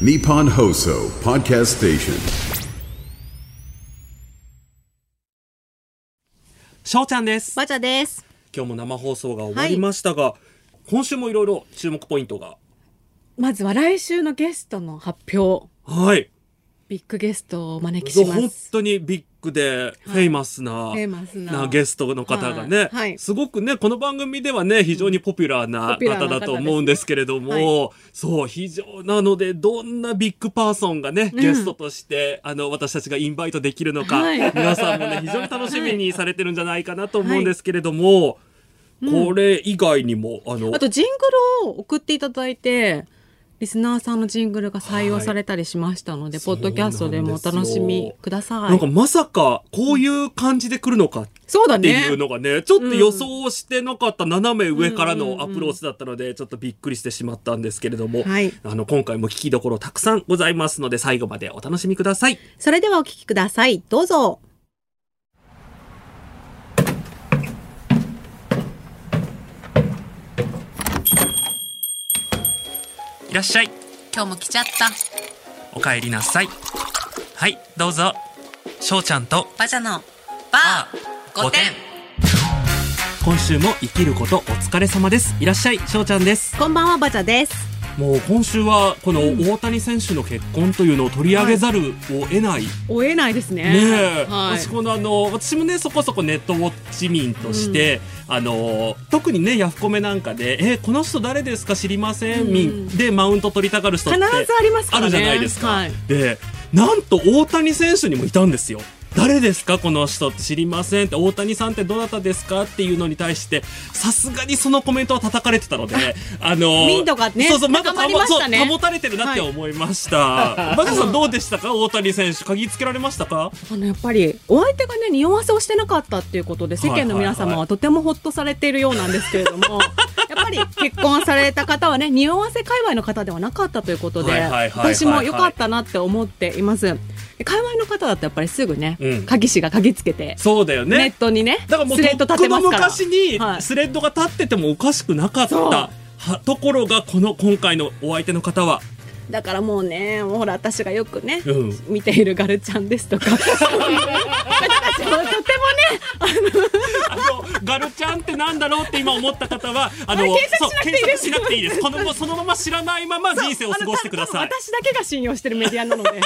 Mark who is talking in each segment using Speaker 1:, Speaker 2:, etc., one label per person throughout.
Speaker 1: Nippon Hoso Podcast Station.
Speaker 2: しょうちゃんです。
Speaker 3: バチャです。
Speaker 2: 今日も生放送が終わりましたが、今週もいろいろ注目ポイントが。
Speaker 3: まずは来週のゲストの発表。
Speaker 2: はい。
Speaker 3: ビッグゲストをお招きします。
Speaker 2: 当にビッグで famous な、
Speaker 3: famous な。
Speaker 2: ゲストの方がね、
Speaker 3: はい。はい。
Speaker 2: すごくねこの番組ではね非常にポピュラーな
Speaker 3: 方
Speaker 2: 方だと思うんですけれども、
Speaker 3: は
Speaker 2: そう非常なのでどんな big person がねゲストとして、あの私たちが invite できるのか、
Speaker 3: はい。
Speaker 2: 皆さんもね非常に楽しみにされてるんじゃないかなと思うんですけれども、これ以外にもあの
Speaker 3: あとジングルを送っていただいて、リスナーさんのジングルが採用されたりしましたので、
Speaker 2: はい
Speaker 3: ポッドキャストでもお楽しみください。
Speaker 2: なんかまさかこういう感じで来るのかっていう。のがね、ちょっと予想してなかった斜め上からのアプローチだったので、ちょっとびっくりしてしまったんですけれども、
Speaker 3: はい
Speaker 2: あの、今回も聞きどころたくさんございますので、最後までお楽しみください。
Speaker 3: それではお聞きください。どうぞ。
Speaker 2: いらっしゃい。
Speaker 4: 今日も来ちゃった。
Speaker 2: お帰りなさい。はい、どうぞ。しょうちゃんと
Speaker 4: バジャのバー5点。
Speaker 2: 今週も生きることお疲れ様です。いらっしゃい、しょうちゃんです。
Speaker 3: こんばんは、バチャです。
Speaker 2: もう今週はこの大谷選手の結婚というのを取り上げざるを得ない
Speaker 3: 追えないですね。
Speaker 2: ねえ、
Speaker 3: はい
Speaker 2: 私このあの私もねそこそこネットウォッチ民として、あの特にねヤフコメなんかで「えこの人誰ですか知りません」民でマウント取りたがる人って
Speaker 3: 必ずありますからね
Speaker 2: あるじゃないですか。
Speaker 3: はい
Speaker 2: でなんと大谷選手にもいたんですよ。誰ですか？この人って知りませんって。大谷さんってどなたですか？っていうのに対してさすがにそのコメントは叩かれてたのであの
Speaker 3: 民度がね
Speaker 2: そうそうまだ
Speaker 3: 高まりましたね。
Speaker 2: そう保たれてるなって思いました。バカさんどうでしたか？大谷選手鍵つけられましたか？
Speaker 3: あのやっぱりお相手がね匂わせをしてなかったっていうことで世間の皆様はとてもほっとされているようなんですけれども、やっぱり結婚された方はね匂わせ界隈の方ではなかったということで、
Speaker 2: はいはいはいはいはい。
Speaker 3: 私も良かったなって思っています。で界隈の方だとやっぱりすぐね、
Speaker 2: うん
Speaker 3: 鍵師が鍵つけて、
Speaker 2: そうだよね。
Speaker 3: ネットにね
Speaker 2: だからもう
Speaker 3: スレッド立てますから。
Speaker 2: とっくの昔に
Speaker 3: はい
Speaker 2: スレッドが立っててもおかしくなかった、はところがこの今回のお相手の方は、
Speaker 3: だからもうね、ほら私がよくね、
Speaker 2: うん
Speaker 3: 見ているガルちゃんですとか、とてもね、
Speaker 2: あのガルちゃんってなんだろうって今思った方はあの
Speaker 3: 検索しなくていいです。
Speaker 2: このそのまま知らないまま人生を過ごしてください。
Speaker 3: 私だけが信用してるメディアなので。で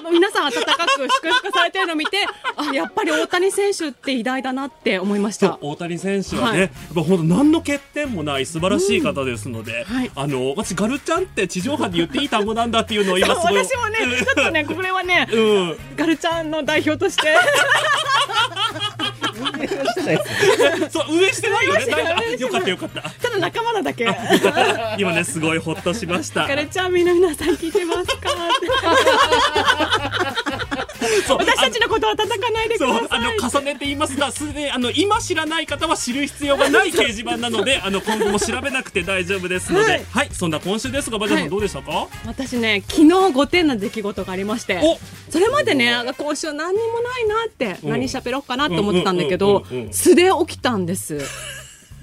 Speaker 3: も皆さん温かく祝福されてるのを見て、あ、やっぱり大谷選手って偉大だなって思いました。
Speaker 2: 大谷選手はね、
Speaker 3: はい
Speaker 2: やっぱ本当何の欠点もない素晴らしい方ですので、
Speaker 3: はい
Speaker 2: あの私ガルちゃんって地上波で言っていい単語なんだっていうのを今すごい
Speaker 3: 私もね、ちょっとね、これはね、
Speaker 2: うん、
Speaker 3: ガルちゃんの代表として、
Speaker 2: そう運営してないよね。よかったよかった。
Speaker 3: ただ仲間なだけ。
Speaker 2: 今ねすごいほっとしました
Speaker 3: ガ。ルちゃんみんな皆さん聞いてますか私たちのことは叩かないでください。
Speaker 2: あの重ねて言いますがすでにあの今知らない方は知る必要がない掲示板なのであの今後も調べなくて大丈夫ですので、は
Speaker 3: はい。い、
Speaker 2: そんな今週ですがバジャさん
Speaker 3: はい。
Speaker 2: どうでしたか？
Speaker 3: 私ね昨日5点の出来事がありまして
Speaker 2: お。
Speaker 3: それまでねなんか今週何にもないなって
Speaker 2: うん。
Speaker 3: 何喋ろうかなって思ってたんだけど素で起きたんです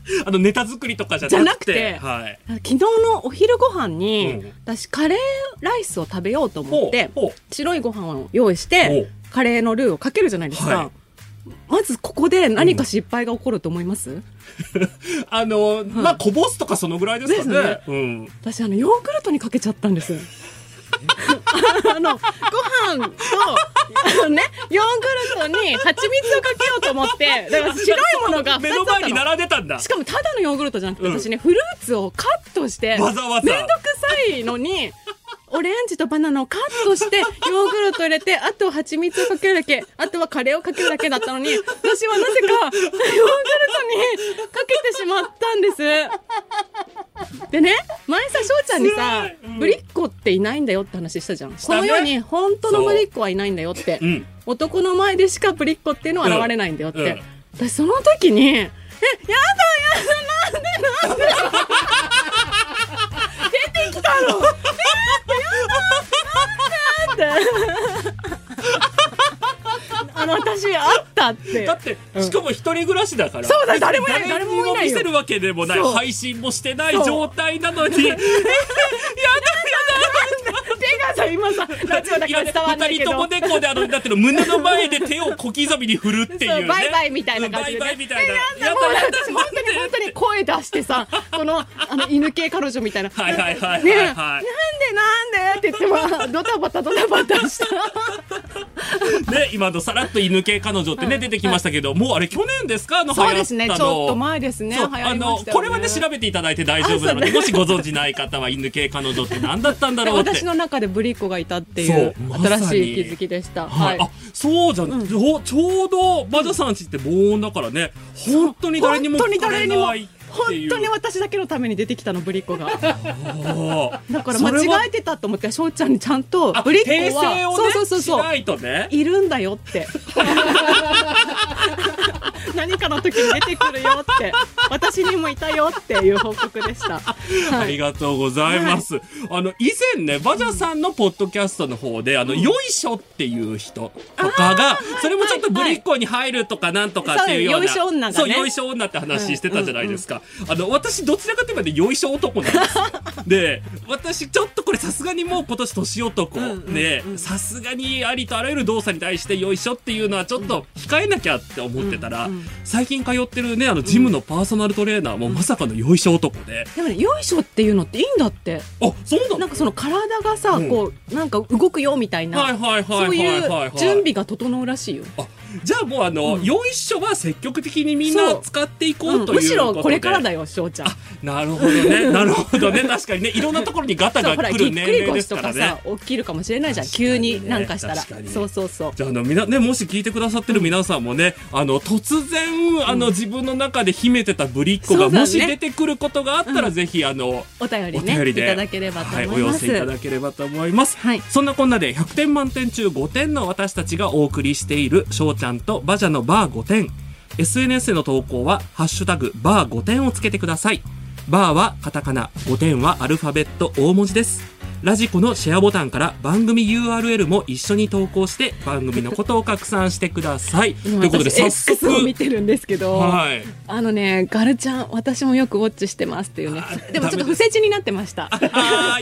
Speaker 2: あのネタ作りとかじゃなくて、はい。
Speaker 3: 昨日のお昼ご飯に、
Speaker 2: うん。
Speaker 3: 私カレーライスを食べようと思って白いご飯を用意し
Speaker 2: ほ
Speaker 3: て
Speaker 2: う。
Speaker 3: カレーのルーをかけるじゃないですか、
Speaker 2: はい。
Speaker 3: まずここで何か失敗が起こると思います、
Speaker 2: あの、まあこぼすとかそのぐらいですかね。
Speaker 3: ね。
Speaker 2: うん。
Speaker 3: 私あのヨーグルトにかけちゃったんです あのご飯とねヨーグルトに蜂蜜をかけようと思ってだから白いものが2 つ
Speaker 2: 目
Speaker 3: の
Speaker 2: の。前に並んでたんだ。
Speaker 3: し。かもただのヨーグルトじゃなくて、
Speaker 2: うん。
Speaker 3: 私ねフルーツをカットして
Speaker 2: わざわざ。
Speaker 3: めんどくさいのにオレンジとバナナをカットして ヨーグルト入れてあと蜂蜜をかけるだけ。あとはカレーをかけるだけだったのに。私はなぜかヨーグルトにかけてしまったんです。でね前さ翔ちゃんにさ
Speaker 2: うん。
Speaker 3: ぶりっ子っていないんだよって話したじゃん、
Speaker 2: ね。
Speaker 3: この世に本当のぶりっ子はいないんだよって、
Speaker 2: うん。
Speaker 3: 男の前でしかぶりっ子っていうのは現れないんだよって、
Speaker 2: うん。うん。
Speaker 3: 私その時にえやだやだなんでなんで？あの私あったって。
Speaker 2: だって、しかも一人暮らしだから。
Speaker 3: そうだ誰もいない。
Speaker 2: 誰
Speaker 3: もいないよ。
Speaker 2: 見せるわけでもない。
Speaker 3: そう。
Speaker 2: 配信もしてない
Speaker 3: そう。
Speaker 2: 状態なのに、え
Speaker 3: 手がさ、今さ、ラジオだから伝わんないけど。
Speaker 2: 二人ともね、こうで、あの、だっての胸の前で手を小刻みに振るっていう、ね。
Speaker 3: バイバイみたいな感じで、ね。
Speaker 2: バイバイみたいな。
Speaker 3: 私本当に本当に声出してさ、この、あの、犬系彼女みたいな。
Speaker 2: はいはいはいはい
Speaker 3: ね
Speaker 2: はい
Speaker 3: なんでなんでって言っても、ドタバタドタバタした。
Speaker 2: ね、今のさらっと犬系彼女ってね、出てきましたけど、もうあれ去年ですか？あの、
Speaker 3: そうですねちょっと前ですね
Speaker 2: あの、これはね、調べていただいて大丈夫なので、もしご存知ない方は犬系彼女って何だったんだろうって。
Speaker 3: 私の中でブリッコがいたってい
Speaker 2: そう
Speaker 3: 新しい気づきでした。
Speaker 2: は、
Speaker 3: はい。い。
Speaker 2: あそうじゃん、ちょちょうどバジャさんちって防音だからね。本当に誰にも
Speaker 3: 本当に
Speaker 2: 聞かれない
Speaker 3: 本当に私だけのために出てきたのブリッコが。だから間違えてたと思って翔ちゃんにちゃんと
Speaker 2: あ
Speaker 3: ブリッ
Speaker 2: 訂
Speaker 3: コは
Speaker 2: ね
Speaker 3: そうそうそうそう。
Speaker 2: ね。
Speaker 3: いるんだよって 何かの時に出てくるよって私にもいたよっていう報告でした、
Speaker 2: あ
Speaker 3: はい、
Speaker 2: りがとうございます。あの、以前ね、バジャさんのポッドキャストの方で、あの、よいしょっていう人とかが、それもちょっとぶりっ子に入るとかなんとかっていうような。
Speaker 3: そうよいしょ女がね
Speaker 2: そう、よいしょ女って話してたじゃないですか。あの、私、どちらかというとね、よいしょ男なんですよ。で、私、ちょっとこれさすがにもう今年年男で、さすがにありとあらゆる動作に対してよいしょっていうのはちょっと控えなきゃって思ってたら、最近通ってるね、あの、ジムのパーソナルトレーナーもまさかのよいしょ男で、
Speaker 3: でもねよいしょっていうのっていいんだって。
Speaker 2: あ、そうなの？
Speaker 3: なんかその体がさ、
Speaker 2: うん。
Speaker 3: こうなんか動くよみたいな、
Speaker 2: はいはいはい。
Speaker 3: そうい
Speaker 2: う
Speaker 3: 準備が整うらしいよ、
Speaker 2: あじゃあもうあの、
Speaker 3: うん。
Speaker 2: よいしょは積極的にみんな使っていこ
Speaker 3: う
Speaker 2: うんということで、
Speaker 3: むしろこれからだよ翔ちゃん。
Speaker 2: なるほどね。なるほどね。確かにね。いろんなところにガタが来る年齢ですからね。
Speaker 3: 起きるかもしれないじゃん。急になんかしたら。そうそうそう。
Speaker 2: じゃああのみなねもし聞いてくださってる皆さんもね、あの突然あの、自分の中で秘めてたぶりっ子がもし出てくることがあったら、ぜひあの
Speaker 3: お便りね
Speaker 2: お便りで
Speaker 3: いただければと
Speaker 2: はい、
Speaker 3: 思います、
Speaker 2: お寄せいただければと思います、
Speaker 3: はい。
Speaker 2: そんなこんなで100点満点中5点の私たちがお送りしているしょうちゃんとバジャのバー5点 SNS への投稿は「ハッシュタグバー5点」をつけてください。バーはカタカナ5点はアルファベット大文字です。ラジコのシェアボタンから番組 URL も一緒に投稿して番組のことを拡散してください。ということで早
Speaker 3: 私 X を
Speaker 2: 速
Speaker 3: 見てるんですけど、
Speaker 2: はい。
Speaker 3: あのねガルちゃん私もよくウォッチしてますっていうね。
Speaker 2: あ
Speaker 3: でもちょっと伏せ字になってました。
Speaker 2: あ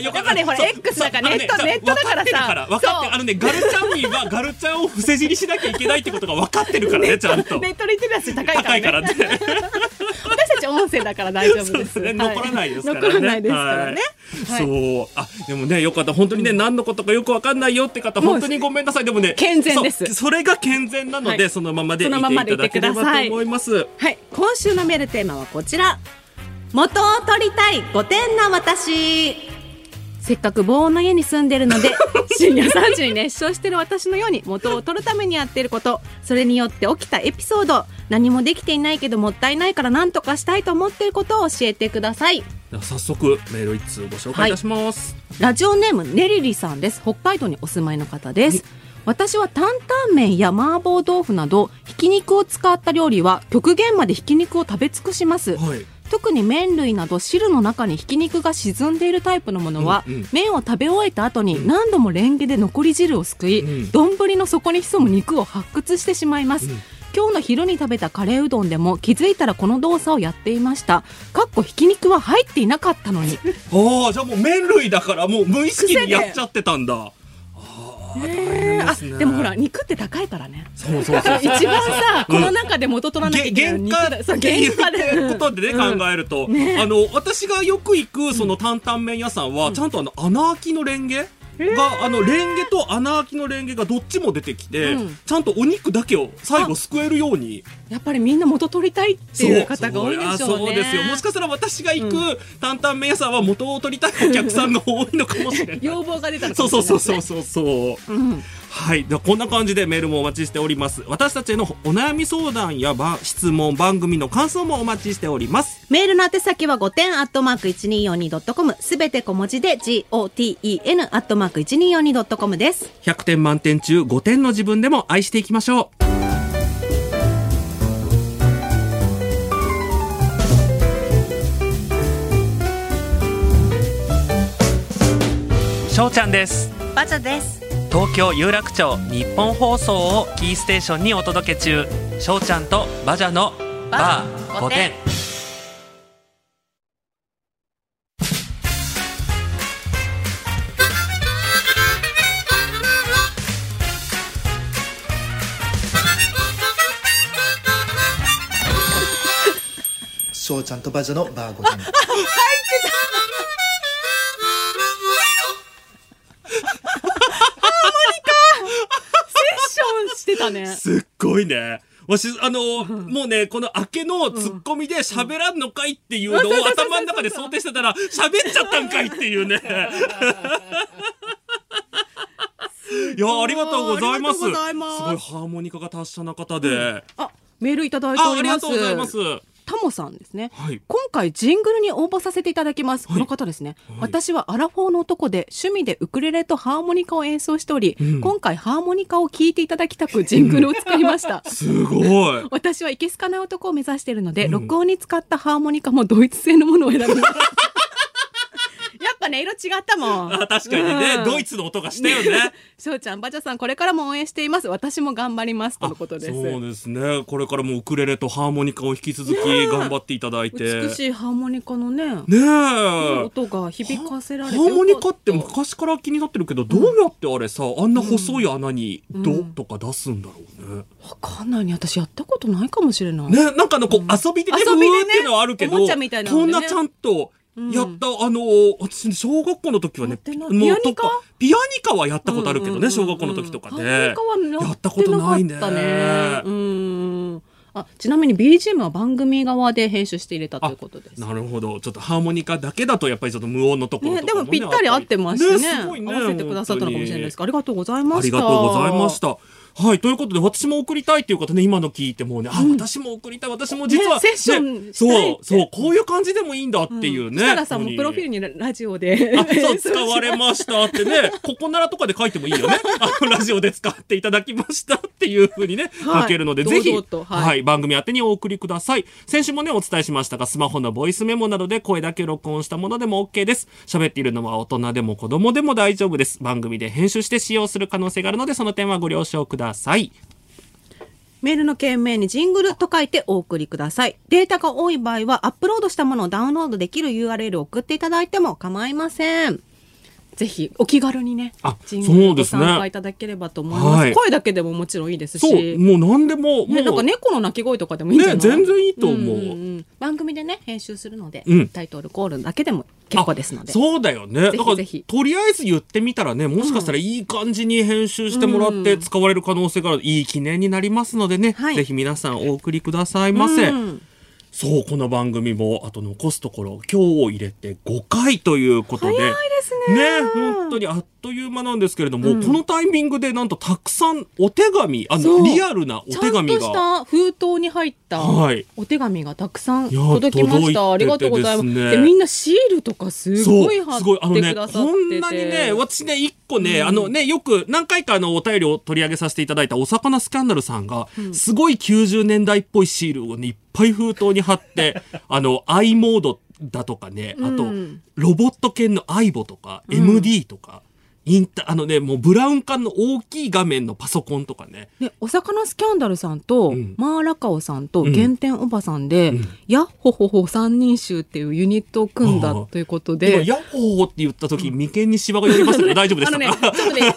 Speaker 2: ーよかった。
Speaker 3: やっぱねほら X だからネットネットだからさ。
Speaker 2: 分かってあのねガルちゃんにはガルちゃんを伏せ字にしなきゃいけないってことが分かってるからね ちゃんと。
Speaker 3: ネットリテラシー高いからね。
Speaker 2: 高いからね。
Speaker 3: 私たち音声だから大丈夫
Speaker 2: です。残らないですからね。
Speaker 3: 残らないですからね、
Speaker 2: はい。
Speaker 3: はい。
Speaker 2: そう。あでもねよかった。本当にね、何のことかよく分かんないよって方本当にごめんなさい。でもね
Speaker 3: 健全です。
Speaker 2: それが健全なので、
Speaker 3: はい。
Speaker 2: そのままでいてい
Speaker 3: そのままで
Speaker 2: ただければと
Speaker 3: いてください。
Speaker 2: 思います。
Speaker 3: はい、今週のメールテーマはこちら。元を取りたい5点な私。せっかく防音の家に住んでるので、深夜3時に熱唱してる私のように元を取るためにやってること、それによって起きたエピソード、何もできていないけどもったいないから何とかしたいと思っていることを教えてください。
Speaker 2: では早速メール一通ご紹介いたします、
Speaker 3: ラジオネームねりりさんです。北海道にお住まいの方です。私は担々麺や麻婆豆腐などひき肉を使った料理は極限までひき肉を食べ尽くします、
Speaker 2: はい。
Speaker 3: 特に麺類など汁の中にひき肉が沈んでいるタイプのものは、
Speaker 2: うんうん
Speaker 3: 麺を食べ終えた後に何度もレンゲで残り汁をすくい
Speaker 2: うん。
Speaker 3: 丼、の底に潜む肉を発掘してしまいます、
Speaker 2: うん
Speaker 3: 今日の昼に食べたカレーうどんでも気づいたらこの動作をやっていました。かっこひき肉は入っていなかったのに。
Speaker 2: ああじゃあもう麺類だからもう無意識にやっちゃってたんだ。ああで
Speaker 3: もほら肉って高いからね。
Speaker 2: そうそうそう
Speaker 3: 一番さ、
Speaker 2: うん。
Speaker 3: この中で元取らなきゃいけない
Speaker 2: げ原価
Speaker 3: そう
Speaker 2: っていう
Speaker 3: 原価で
Speaker 2: ことでね、
Speaker 3: うん
Speaker 2: 考えると、
Speaker 3: ね
Speaker 2: あの私がよく行くその担々麺屋さんは、ちゃんとあの穴開きのレンゲが、あのレンゲと穴開きのレンゲがどっちも出てきて、
Speaker 3: うん。
Speaker 2: ちゃんとお肉だけを最後すくえるように。
Speaker 3: やっぱりみんな元取りたいっていう方が多いでしょうね。
Speaker 2: そうそうですよ。もしかしたら私が行く担々麺屋さんは元を取りたいお客さんが多いのかもしれない。
Speaker 3: 要望が出たのか
Speaker 2: そう
Speaker 3: もしれない
Speaker 2: そうそうそうそうそう。
Speaker 3: うん
Speaker 2: はい。ではこんな感じでメールもお待ちしております。私たちへのお悩み相談やば質問、番組の感想もお待ちしております。
Speaker 3: メールの宛先は5点アットマーク 1242.com すべて小文字で GOTEN アットマーク 1242.com です
Speaker 2: 100点満点中5点の自分でも愛していきましょう。しょうちゃんです。
Speaker 4: バジャです
Speaker 2: 東京有楽町日本放送をキーステーションにお届け中。しょうちゃんとバジャのバー5点
Speaker 5: しょうちゃんとバジャのバー点
Speaker 3: 入ってた。ね。
Speaker 2: すっごいね。わし、あの、もうね、この明けのツッコミで喋らんのかいっていうのを頭の中で想定してたら、喋っちゃったんかいっていうね。いや、ありがとうございます。
Speaker 3: す
Speaker 2: すごいハーモニカが達者な方で。
Speaker 3: あ、メールいただいて
Speaker 2: あ、
Speaker 3: おります。
Speaker 2: ありがとうございます。
Speaker 3: タモさんですね、
Speaker 2: はい。
Speaker 3: 今回ジングルに応募させていただきます、
Speaker 2: はい。
Speaker 3: この方ですね、
Speaker 2: はい。
Speaker 3: 私はアラフォーの男で趣味でウクレレとハーモニカを演奏しており、
Speaker 2: うん。
Speaker 3: 今回ハーモニカを聴いていただきたくジングルを作りました。
Speaker 2: すごい。
Speaker 3: 私はいけすかない男を目指しているので、
Speaker 2: うん。
Speaker 3: 録音に使ったハーモニカもドイツ製のものを選びましたやっぱね色違ったもん。
Speaker 2: あ確かにね、
Speaker 3: うん。
Speaker 2: ドイツの音がしたよね。
Speaker 3: 翔ちゃんバチャさんこれからも応援しています。私も頑張ります。とのことです。
Speaker 2: そうですね。これからもウクレレとハーモニカを引き続き頑張っていただいて。
Speaker 3: 美しいハーモニカのね
Speaker 2: ねえ。
Speaker 3: 音が響かせられ
Speaker 2: ハ
Speaker 3: て
Speaker 2: ーモニカって昔から気になってるけど、どうやってあれさ、あんな細い穴に「ド」とか出すんだろうね。
Speaker 3: わかんないね。私やったことないかもしれない、
Speaker 2: ね、なんかあのこう遊びでね、
Speaker 3: 遊びでね。
Speaker 2: ふーっていうのはあるけど、
Speaker 3: おもちゃみたいなのでね。
Speaker 2: こんなちゃんとやった、あの私小学校の時はね
Speaker 3: ピアニカ？
Speaker 2: ピアニカはやったことあるけどね、小学校の時とか
Speaker 3: ハーモ
Speaker 2: で
Speaker 3: ニカは
Speaker 2: やったことないね。
Speaker 3: あちなみに BGM は番組側で編集して入れたということです。
Speaker 2: なるほど。ちょっとハーモニカだけだとやっぱりちょっと無音のところ
Speaker 3: ね、
Speaker 2: ね
Speaker 3: でもぴったり合ってましてね
Speaker 2: すごいね
Speaker 3: 合わせてくださったのかもしれないですありがとうございました。
Speaker 2: ありがとうございました。はい。ということで、私も送りたいっていう方ね、今の聞いてもうね、あ、私も送りたい。私も実は、
Speaker 3: ねセッション
Speaker 2: ねそう、そう、こういう感じでもいいんだっていうね。
Speaker 3: そしたらさもうプロフィール
Speaker 2: に。
Speaker 3: にラジオで
Speaker 2: あ、そう、使われましたってね、ここならとかで書いてもいいよね。あの、ラジオで使っていただきましたっていうふうにね、
Speaker 3: はい
Speaker 2: 書けるので、ぜひ、
Speaker 3: 堂々と
Speaker 2: は、
Speaker 3: はいい
Speaker 2: 番組宛てにお送りください。先週もね、お伝えしましたが、スマホのボイスメモなどで声だけ録音したものでも OK です。喋っているのは大人でも子供でも大丈夫です。番組で編集して使用する可能性があるので、その点はご了承ください。
Speaker 3: ださいメールの件名にジングルと書いてお送りください。データが多い場合はアップロードしたものをダウンロードできる URL を送っていただいても構いません。ぜひお気軽にね
Speaker 2: あ、
Speaker 3: ジングルご
Speaker 2: そうですね。
Speaker 3: 参加いただければと思います。
Speaker 2: はい。
Speaker 3: 声だけでももちろんいいですし。
Speaker 2: もう何でも、
Speaker 3: ね、なんか猫の鳴き声とかでもいいんじゃない、
Speaker 2: ね全然いいと思う。ん
Speaker 3: ん番組でね編集するので、
Speaker 2: うん。
Speaker 3: タイトルコールだけでも結構ですので。
Speaker 2: あそうだよね。だか
Speaker 3: ひ
Speaker 2: とりあえず言ってみたらね、もしかしたらいい感じに編集してもらって使われる可能性がある、いい記念になりますのでね、
Speaker 3: はい。
Speaker 2: ぜひ皆さんお送りくださいませ。
Speaker 3: うん
Speaker 2: そう、この番組も、あと残すところ、今日を入れて5回ということで。
Speaker 3: 早いですね
Speaker 2: ね、本当にあっという間なんですけれども、
Speaker 3: うん
Speaker 2: このタイミングでなんとたくさんお手紙、あの、リアルなお
Speaker 3: ちゃんと
Speaker 2: 手紙が。
Speaker 3: した封筒に入った
Speaker 2: はい
Speaker 3: お手紙がたくさん届きま
Speaker 2: 届いて
Speaker 3: した。ありがとうございます。みんなシールとかすごい貼ってくださってて。
Speaker 2: こんなにね、私ね、一個ね、あのね、よく何回かあの、お便りを取り上げさせていただいたお魚スキャンダルさんが、すごい90年代っぽいシールをね、いっぱい封筒に貼って、あの、i モードだとかね、あと、
Speaker 3: うん。
Speaker 2: ロボット犬の iBo とか、MD とか、インタ、あのね、もうブラウン管の大きい画面のパソコンとかね、
Speaker 3: ね、お魚スキャンダルさんと、
Speaker 2: うん
Speaker 3: マーラカオさんと
Speaker 2: うん
Speaker 3: 原点おばさんで、
Speaker 2: うん
Speaker 3: ヤッホホホ三人衆っていうユニットを組んだということ
Speaker 2: 今、
Speaker 3: で。
Speaker 2: ヤッホーって言った時、眉間にシワが寄りました けど、大丈夫で
Speaker 3: あのね、ちょっとね、ちゃん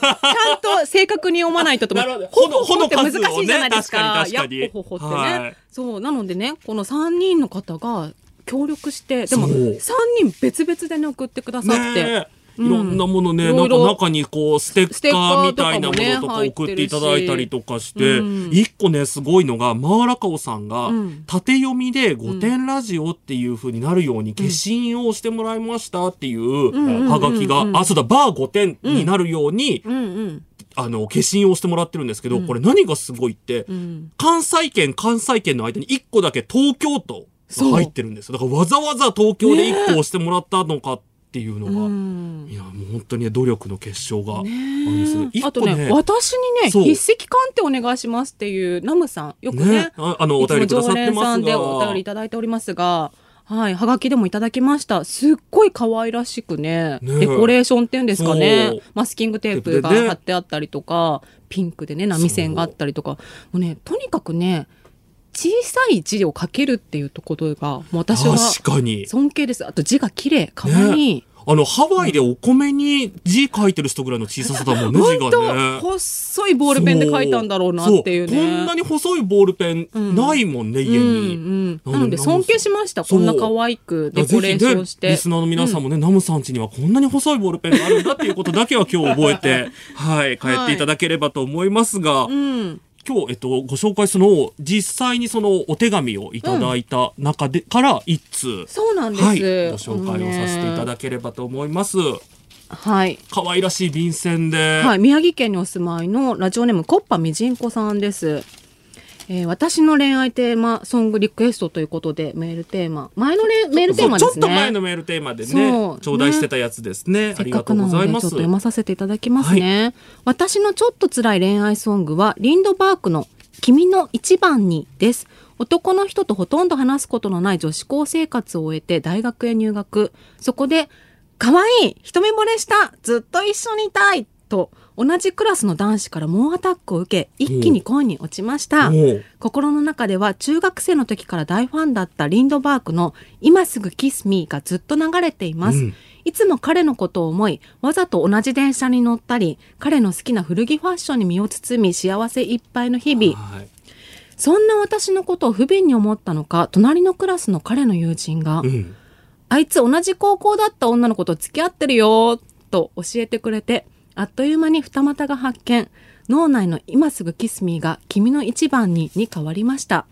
Speaker 3: と正確に読まないとと思
Speaker 2: ほど
Speaker 3: ほほほって難しいじゃないですか。
Speaker 2: ね確かに確かに
Speaker 3: やってね。
Speaker 2: はい
Speaker 3: そう、なのでね、この3人の方が協力して、でも
Speaker 2: そう
Speaker 3: 3人別々でね、送ってくださって。
Speaker 2: いろんなものね、
Speaker 3: いろいろ。
Speaker 2: なんか中にこうステッカーみたいなものとか送っていただいたりとかして、
Speaker 3: うん
Speaker 2: 一個ねすごいのがマーラカオさんが
Speaker 3: うん。
Speaker 2: 縦読みで5点ラジオっていう風になるように消印をしてもらいましたっていう
Speaker 3: うん。
Speaker 2: ハガキが、
Speaker 3: うん
Speaker 2: あそうだバー5点になるように、
Speaker 3: うんうん。
Speaker 2: あの消印をしてもらってるんですけど、これ何がすごいって、
Speaker 3: うん。
Speaker 2: 関西圏関西圏の間に1個だけ東京都が入ってるんですよ。だからわざわざ東京で1個押してもらったのかっていうのが、
Speaker 3: うん。
Speaker 2: いやもう本当にね努力の結晶があるんですね。一
Speaker 3: あと
Speaker 2: 個
Speaker 3: ね私にね筆跡鑑定お願いしますっていうナムさんよくね
Speaker 2: ね。ああのお便りくださって
Speaker 3: いつも常連さ
Speaker 2: ますが
Speaker 3: んでお便りいただいておりますがはい、はがきでもいただきました。すっごい可愛らしくね、
Speaker 2: ね
Speaker 3: デコレーションっていうんですかね、マスキングテープが貼ってあったりとか、ピンクでね、波線があったりとか、もうね、とにかくね、小さい字を書けるっていうところが、私は
Speaker 2: 確かに。
Speaker 3: 尊敬です。あと字が綺麗、可愛い。
Speaker 2: あの、ハワイでお米に字書いてる人ぐらいの小ささだもんね、字がね。
Speaker 3: 細いボールペンで書いたんだろうなっていうね。
Speaker 2: そこんなに細いボールペンないもんね、家に。
Speaker 3: うんうん、なので尊敬しました。こんな可愛くデコレーションして。
Speaker 2: ねリスナーの皆さんもね、ナムさん家にはこんなに細いボールペンがあるんだっていうことだけは今日覚えて、はい、帰っていただければと思いますが、
Speaker 3: うん。
Speaker 2: 今日、えっと、ご紹介するのを、実際にそのお手紙をいただいた中で、から一通、
Speaker 3: そうなんです。
Speaker 2: はい、ご紹介をさせていただければと思います。
Speaker 3: はい。
Speaker 2: 可愛らしい便箋で、
Speaker 3: はい、宮城県にお住まいのラジオネームコッパみじんこさんです。えー私の恋愛テーマソングリクエストということでメールテーマ。前のレメールテーマですね。
Speaker 2: ちょっと前のメールテーマでね。頂戴してたやつですね。あ
Speaker 3: せっかくなのでちょっと読まさせていただきますね、私のちょっと辛い恋愛ソングはリンドバークの君の一番にです。男の人とほとんど話すことのない女子高生活を終えて大学へ入学。そこで可愛い一目惚れしたずっと一緒にいたいと同じクラスの男子から猛アタックを受け一気に恋に落ちました。心の中では中学生の時から大ファンだったリンドバークの「今すぐキスミーがずっと流れています、
Speaker 2: うん。
Speaker 3: いつも彼のことを思いわざと同じ電車に乗ったり彼の好きな古着ファッションに身を包み幸せいっぱいの日々。
Speaker 2: はい。
Speaker 3: そんな私のことを不憫に思ったのか隣のクラスの彼の友人が、
Speaker 2: うん。
Speaker 3: あいつ同じ高校だった女の子と付き合ってるよと教えてくれてあっという間に二股が発見。脳内の今すぐキスミーが君の一番にに変わりました。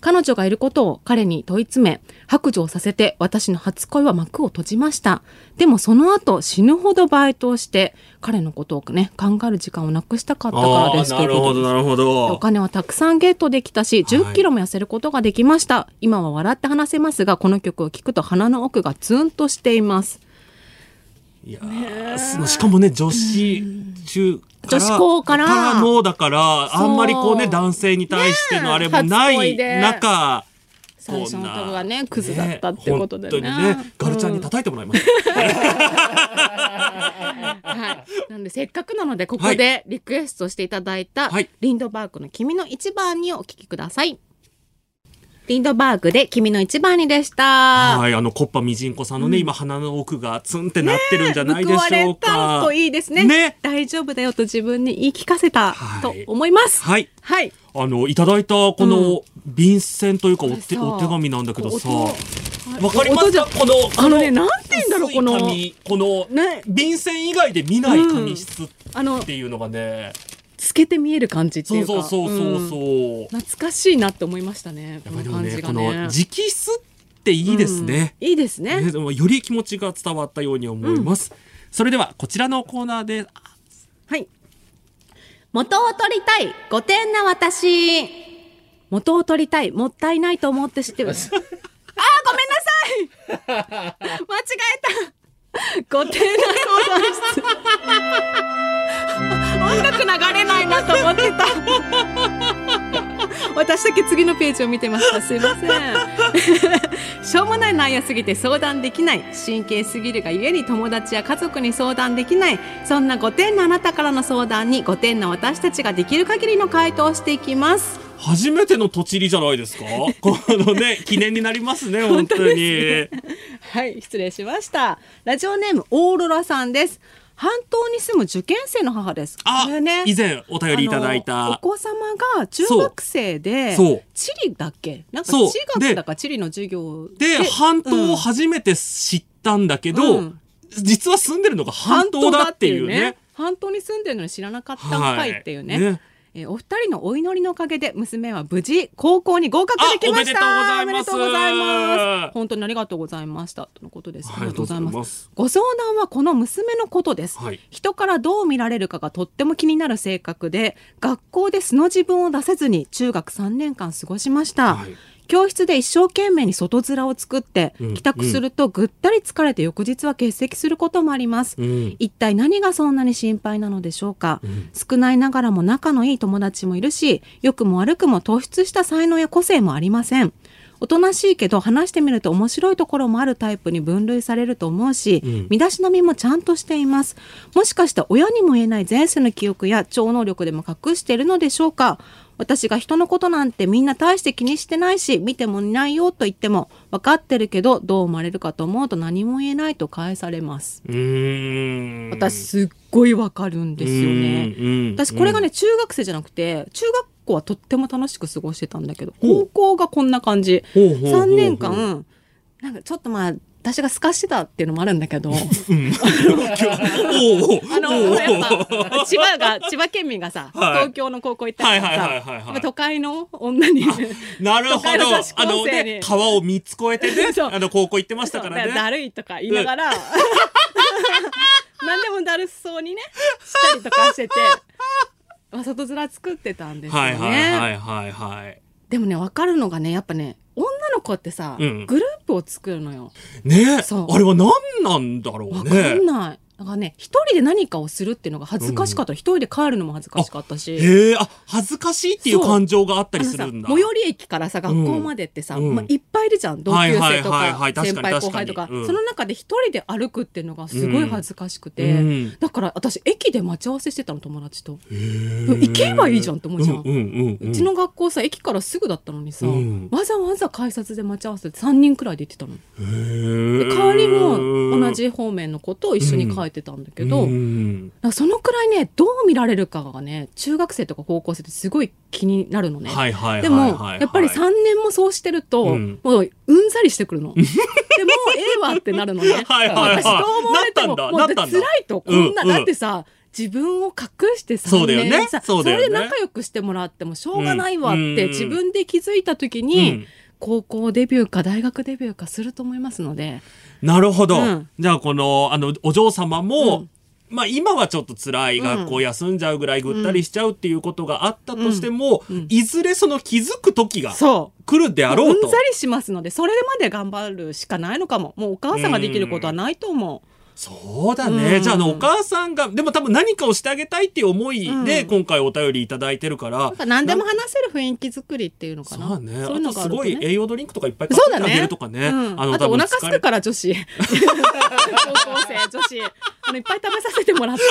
Speaker 3: 彼女がいることを彼に問い詰め白状させて私の初恋は幕を閉じました。でもその後死ぬほどバイトをして彼のことをね考える時間をなくしたかったからです
Speaker 2: なるほどなるほ
Speaker 3: お
Speaker 2: ど
Speaker 3: 金はたくさんゲットできたし、10キロも痩せることができました。今は笑って話せますが、この曲を聴くと鼻の奥がツンとしています。
Speaker 2: いやーすしかもね女子中
Speaker 3: 女子校から。
Speaker 2: のだからあんまりこうね男性に対してのあれもない
Speaker 3: で。
Speaker 2: 中
Speaker 3: 最初の
Speaker 2: こんな
Speaker 3: 曲がね、クズだったってことでね。
Speaker 2: ねガルちゃんに叩いてもらいまし
Speaker 3: はい。なんで、せっかくなので、ここでリクエストしていただいた、
Speaker 2: はい。
Speaker 3: リンドバーグの君の一番にお聴きください。リンドバーグで君の一番にでした。
Speaker 2: はいあのコッパみじんこさんのね、今鼻の奥がツンってなってるんじゃないでし
Speaker 3: 報われ
Speaker 2: ょうか
Speaker 3: たといいですね。
Speaker 2: ね。
Speaker 3: 大丈夫だよと自分に言い聞かせた
Speaker 2: はい。
Speaker 3: と思います。
Speaker 2: はい。
Speaker 3: はい。
Speaker 2: あのいただいたこの便箋というかお手,、
Speaker 3: これさ
Speaker 2: お手紙なんだけどさ。
Speaker 3: 音
Speaker 2: わかりますか？この
Speaker 3: あのねなんて言うんだろうこの。
Speaker 2: 紙。この
Speaker 3: ね。
Speaker 2: 便箋以外で見ない紙質
Speaker 3: あの
Speaker 2: っていうのがね、
Speaker 3: 透けて見える感じって
Speaker 2: そ
Speaker 3: いううか。
Speaker 2: そうそうそうそう、
Speaker 3: うん懐かしいなって思いましたね。こ
Speaker 2: やっぱりでも
Speaker 3: の感
Speaker 2: ねこ
Speaker 3: じがね。
Speaker 2: の直筆っていいですね、
Speaker 3: うんいいですね。
Speaker 2: ねより気持ちが伝わったように思います、それではこちらのコーナーで
Speaker 3: はい。元を取りたい、5点な私。元を取りたい、もったいないと思って知ってます。あー、ごめんなさい 間違えた !5 点な相談室。音楽流れないなと思ってた。私だけ次のページを見てました。すいません。しょうもない内容すぎて相談できない。神経すぎるがゆえに友達や家族に相談できない。そんな5点のあなたからの相談に5点の私たちができる限りの回答をしていきます。
Speaker 2: 初めてのとちりじゃないですか？このね記念になりますね本当に
Speaker 3: はい、失礼しました。ラジオネームオーロラさんです。半島に住む受験生の母です。
Speaker 2: あ、
Speaker 3: ね
Speaker 2: 以前お便りいただいた。
Speaker 3: お子様が中学生で
Speaker 2: そう。
Speaker 3: 地理だっけ？なんか地学だか地理の授業
Speaker 2: で。半島を初めて知ったんだけど、
Speaker 3: うん。
Speaker 2: 実は住んでるのが半島だっていうね。
Speaker 3: 半島に住んでるのに知らなかったんかいっていうね,、
Speaker 2: はい。ね
Speaker 3: えーお二人のお祈りのおかげで娘は無事高校に合格できました。
Speaker 2: あおめでとうございます。
Speaker 3: 本当にありがとうございました。とのことです、
Speaker 2: はい
Speaker 3: ありがとうございま
Speaker 2: す。
Speaker 3: ご相談はこの娘のことです、
Speaker 2: はい。
Speaker 3: 人からどう見られるかがとっても気になる性格で学校で素の自分を出せずに中学3年間過ごしました、
Speaker 2: はい
Speaker 3: 教室で一生懸命に外面を作って
Speaker 2: うん
Speaker 3: 帰宅するとぐったり疲れて翌日は欠席することもあります、
Speaker 2: うん。
Speaker 3: 一体何がそんなに心配なのでしょうか、
Speaker 2: ん。
Speaker 3: 少ないながらも仲のいい友達もいるし良くも悪くも突出した才能や個性もありません。おとなしいけど話してみると面白いところもあるタイプに分類されると思うし、
Speaker 2: ん。
Speaker 3: 身だしなみもちゃんとしています。もしかして親にも言えない前世の記憶や超能力でも隠しているのでしょうか？私が人のことなんてみんな大して気にしてないし見てもいないよと言っても分かってるけどどう思われるかと思うと何も言えないと返されます。私すっごいわかるんですよね。私これがね、、中学生じゃなくて中学校はとっても楽しく過ごしてたんだけど高校がこんな感じ。
Speaker 2: ほうほうほうほう
Speaker 3: 3年間なんかちょっとまあ私が透かしてたっていうのもあるんだけど。あのやっぱ千葉が千葉県民がさ、
Speaker 2: はい。
Speaker 3: 東京の高校行ったからさ、
Speaker 2: はいはいはいはいはい。
Speaker 3: やっぱ都会の女に
Speaker 2: なるほど。あのね、川を三つ越えてね、あの高校行ってましたからね。
Speaker 3: だだるいとか言いながら、何でもだるそうにねしたりとかしてて、まあ、外面作ってたんですよね。
Speaker 2: はいはいはいはいはい。
Speaker 3: でもね分かるのがねやっぱね女の子ってさ、
Speaker 2: うん
Speaker 3: グループを作るのよ。
Speaker 2: ね
Speaker 3: そう
Speaker 2: あれは何なんだろう
Speaker 3: わか
Speaker 2: ね
Speaker 3: ん。ない。だからね一人で何かをするっていうのが恥ずかしかった、一人で帰るのも恥ずかしかったし。
Speaker 2: へえ、あ、恥ずかしいっていう感情があったりするんだ。
Speaker 3: 最寄り駅からさ学校までってさ、
Speaker 2: うん。
Speaker 3: まあ、いっぱいいるじゃん。同級生とか先輩後輩とか。
Speaker 2: うん。
Speaker 3: その中で一人で歩くっていうのがすごい恥ずかしくて、
Speaker 2: うん。
Speaker 3: だから私駅で待ち合わせしてたの友達と。行けばいいじゃんって思うじゃん
Speaker 2: うんうんうんうん。
Speaker 3: うちの学校さ駅からすぐだったのにさ、
Speaker 2: うん。
Speaker 3: わざわざ改札で待ち合わせて3人くらいで行ってたの。
Speaker 2: へ
Speaker 3: で
Speaker 2: ー
Speaker 3: 帰りも同じ方面の子と一緒に帰ってたんだけど、
Speaker 2: うん。
Speaker 3: そのくらいねどう見られるかがね中学生とか高校生ってすごい気になるのね。
Speaker 2: はいはいはいはい
Speaker 3: でもやっぱり3年もそうしてると、
Speaker 2: うん。
Speaker 3: もううんざりしてくるの。でもうええわってなるのね。
Speaker 2: はいはいはい。
Speaker 3: 私どう思われてももう辛いとこんな、
Speaker 2: うん。うん
Speaker 3: だってさ自分を隠して3
Speaker 2: そうだよね。
Speaker 3: 年さ
Speaker 2: そ
Speaker 3: れで仲良くしてもらってもしょうがないわっ
Speaker 2: うん
Speaker 3: て自分で気づいた時に、
Speaker 2: うん
Speaker 3: 高校デビューか大学デビューかすると思いますので。
Speaker 2: なるほど。
Speaker 3: うん。
Speaker 2: じゃあこの、あの、お嬢様も、
Speaker 3: うん。
Speaker 2: まあ今はちょっと辛い学校休んじゃうぐらいぐったりしちゃうっていうことがあったとしても、
Speaker 3: うん。うん。
Speaker 2: いずれその気づく時が来るであろうと。
Speaker 3: うんざりしますのでそれまで頑張るしかないのかも。もうお母さんができることはないと思う。
Speaker 2: そうだね。
Speaker 3: うん
Speaker 2: じゃあ、あの、お母さんが、でも多分何かをしてあげたいっていう思いで、
Speaker 3: うん
Speaker 2: 今回お便りいただいてるから。
Speaker 3: なんか何でも話せる雰囲気作りっていうのかな。
Speaker 2: そうね。
Speaker 3: そういうのがあ
Speaker 2: あとすごい。栄養ドリンクとかいっぱい買ってあげ。るとかね。
Speaker 3: うん、あ
Speaker 2: 多分
Speaker 3: とお腹すくから女子。高校生女子。あのいっぱい食べさせてもらって。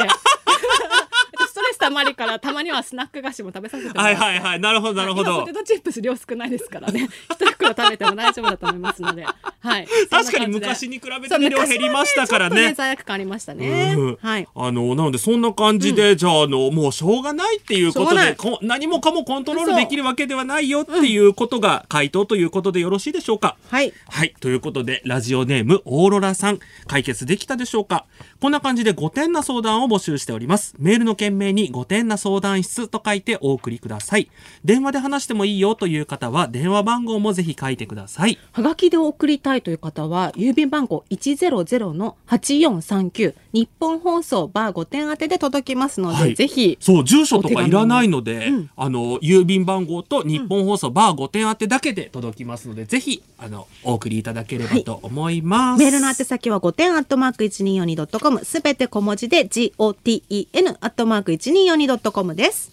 Speaker 3: ストレスたまりからたまにはスナック菓子も食べさせてもらって。
Speaker 2: はいはいはい。なるほどなるほど
Speaker 3: 今ポテ。トチップス量少ないですからね。一袋食べても大丈夫だと思いますので。はい。
Speaker 2: 確かに昔に比べてね量減りましたからね
Speaker 3: そう昔はちょっとね。罪悪感ありましたね。
Speaker 2: うん
Speaker 3: はい。
Speaker 2: あの、なので、そんな感じで、じゃあ、あの、もうしょうがないっていうことで、こ何もかもコントロールできるわけではないよっていうことが回答ということでよろしいでしょうか？
Speaker 3: はい。
Speaker 2: はい。ということで、ラジオネーム、オーロラさん、解決できたでしょうか？こんな感じで5点な相談を募集しております。メールの件名に5点な相談室と書いてお送りください。電話で話してもいいよという方は、電話番号もぜひ書いてください。
Speaker 3: はがきで送りたいという方は、郵便番号100-8439、日本放送バー5点宛てで届きますので、
Speaker 2: はい
Speaker 3: ぜひ、
Speaker 2: そう、住所とかいらないので、
Speaker 3: うん
Speaker 2: あの、郵便番号と日本放送バー5点宛てだけで届きますので、ぜひ、あの、お送りいただければと思います。
Speaker 3: メールの宛先は5点アットマーク 1242.com、すべて小文字で GOTEN アットマーク 1242.com です。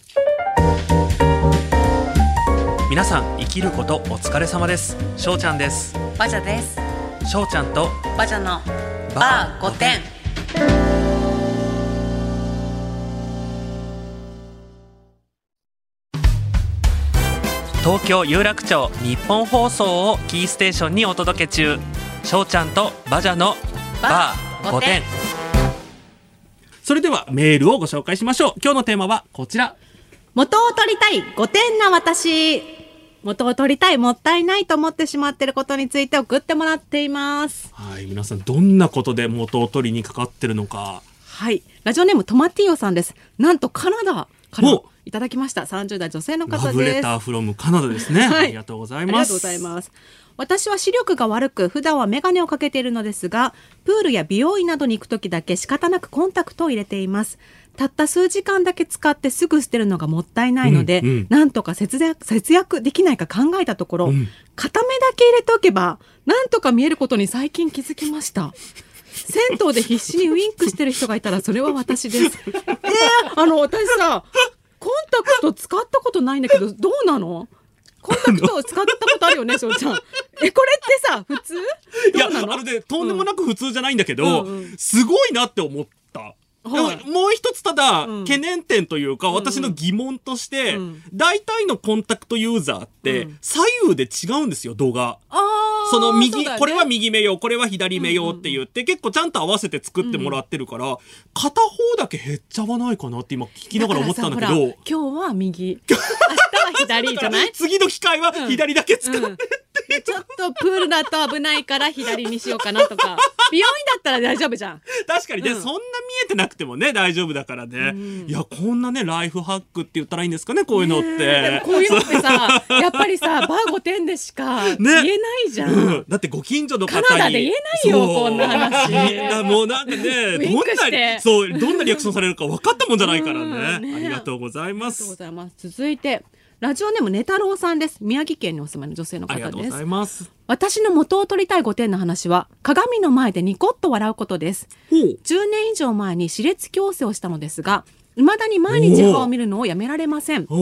Speaker 2: 皆さん、生きることお疲れ様です。しょうちゃんです。
Speaker 4: バジャです
Speaker 2: しょうちゃんと、
Speaker 4: バジャのバー5点
Speaker 2: 東京有楽町日本放送をキーステーションにお届け中しょうちゃんとバジャのバー5点それではメールをご紹介しましょう今日のテーマはこちら
Speaker 3: 元を取りたい5点な私。元を取りたいもったいないと思ってしまっていることについて送ってもらっています。
Speaker 2: はい皆さんどんなことで元を取りにかかってるのか
Speaker 3: はい。ラジオネームトマティオさんです。なんとカナダから
Speaker 2: お
Speaker 3: いただきました。30代女性の
Speaker 2: ラ
Speaker 3: 方です。
Speaker 2: ブレターフロムカナダですね、
Speaker 3: はい
Speaker 2: ありがとうござい
Speaker 3: あり
Speaker 2: ます
Speaker 3: がとうございます。私は視力が悪く普段は眼鏡をかけているのですがプールや美容院などに行く時だけ仕方なくコンタクトを入れています。たった数時間だけ使ってすぐ捨てるのがもったいないので、
Speaker 2: うんうん。
Speaker 3: なんとか節約節約できないか考えたところ、
Speaker 2: うん。
Speaker 3: 片目だけ入れておけばなんとか見えることに最近気づきました。銭湯で必死にウインクしてる人がいたらそれは私です。えー、あの私さコンタクト使ったことないんだけどどうなの？コンタクトを使ったことあるよね、しょうちゃん。え、これってさ、普通？
Speaker 2: いやあのねとんでもなく普通じゃないんだけど、
Speaker 3: うんうん。
Speaker 2: すごいなって思った
Speaker 3: はい。
Speaker 2: でももう一つただ、
Speaker 3: うん。
Speaker 2: 懸念点というか、私の疑問として、
Speaker 3: うん。
Speaker 2: 大体のコンタクトユーザーって、
Speaker 3: うん。
Speaker 2: 左右で違うんですよ、動画。その右
Speaker 3: ね。
Speaker 2: これは右目用、これは左目用って言って、結構ちゃんと合わせて作ってもらってるから、片方だけ減っちゃわないかなって今聞きながら思ったんだけど
Speaker 3: ら。今日は右。明日は左じゃない？
Speaker 2: 次の機会は左だけ使って、
Speaker 3: うんでちょっとプールだと危ないから左にしようかなとか。美容院だったら大丈夫じゃん。
Speaker 2: 確かにね、
Speaker 3: うん。
Speaker 2: そんな見えてなくてもね、大丈夫だからね。
Speaker 3: ん。
Speaker 2: いや、こんなね、ライフハックって言ったらいいんですかね、こういうのって。
Speaker 3: こういうのってさ やっぱりさバー5点でしか言えないじゃん、
Speaker 2: うん、だってご近所の方に。
Speaker 3: カナダで言えないよこんな話。
Speaker 2: なもうなんかねどんなそうどんなリアクションされるか分かったもんじゃないからね,、
Speaker 3: うんね
Speaker 2: ありがとうございます。
Speaker 3: 続いてラジオネームね太郎さんです。宮城県にお住まいの女性の方
Speaker 2: ありがとうご
Speaker 3: です
Speaker 2: ざいます。
Speaker 3: 私の元を取りたい5点の話は鏡の前でニコッと笑うことです。
Speaker 2: ほう。
Speaker 3: 10年以上前に歯列矯正をしたのですが未だに毎日歯を見るのをやめられません。そ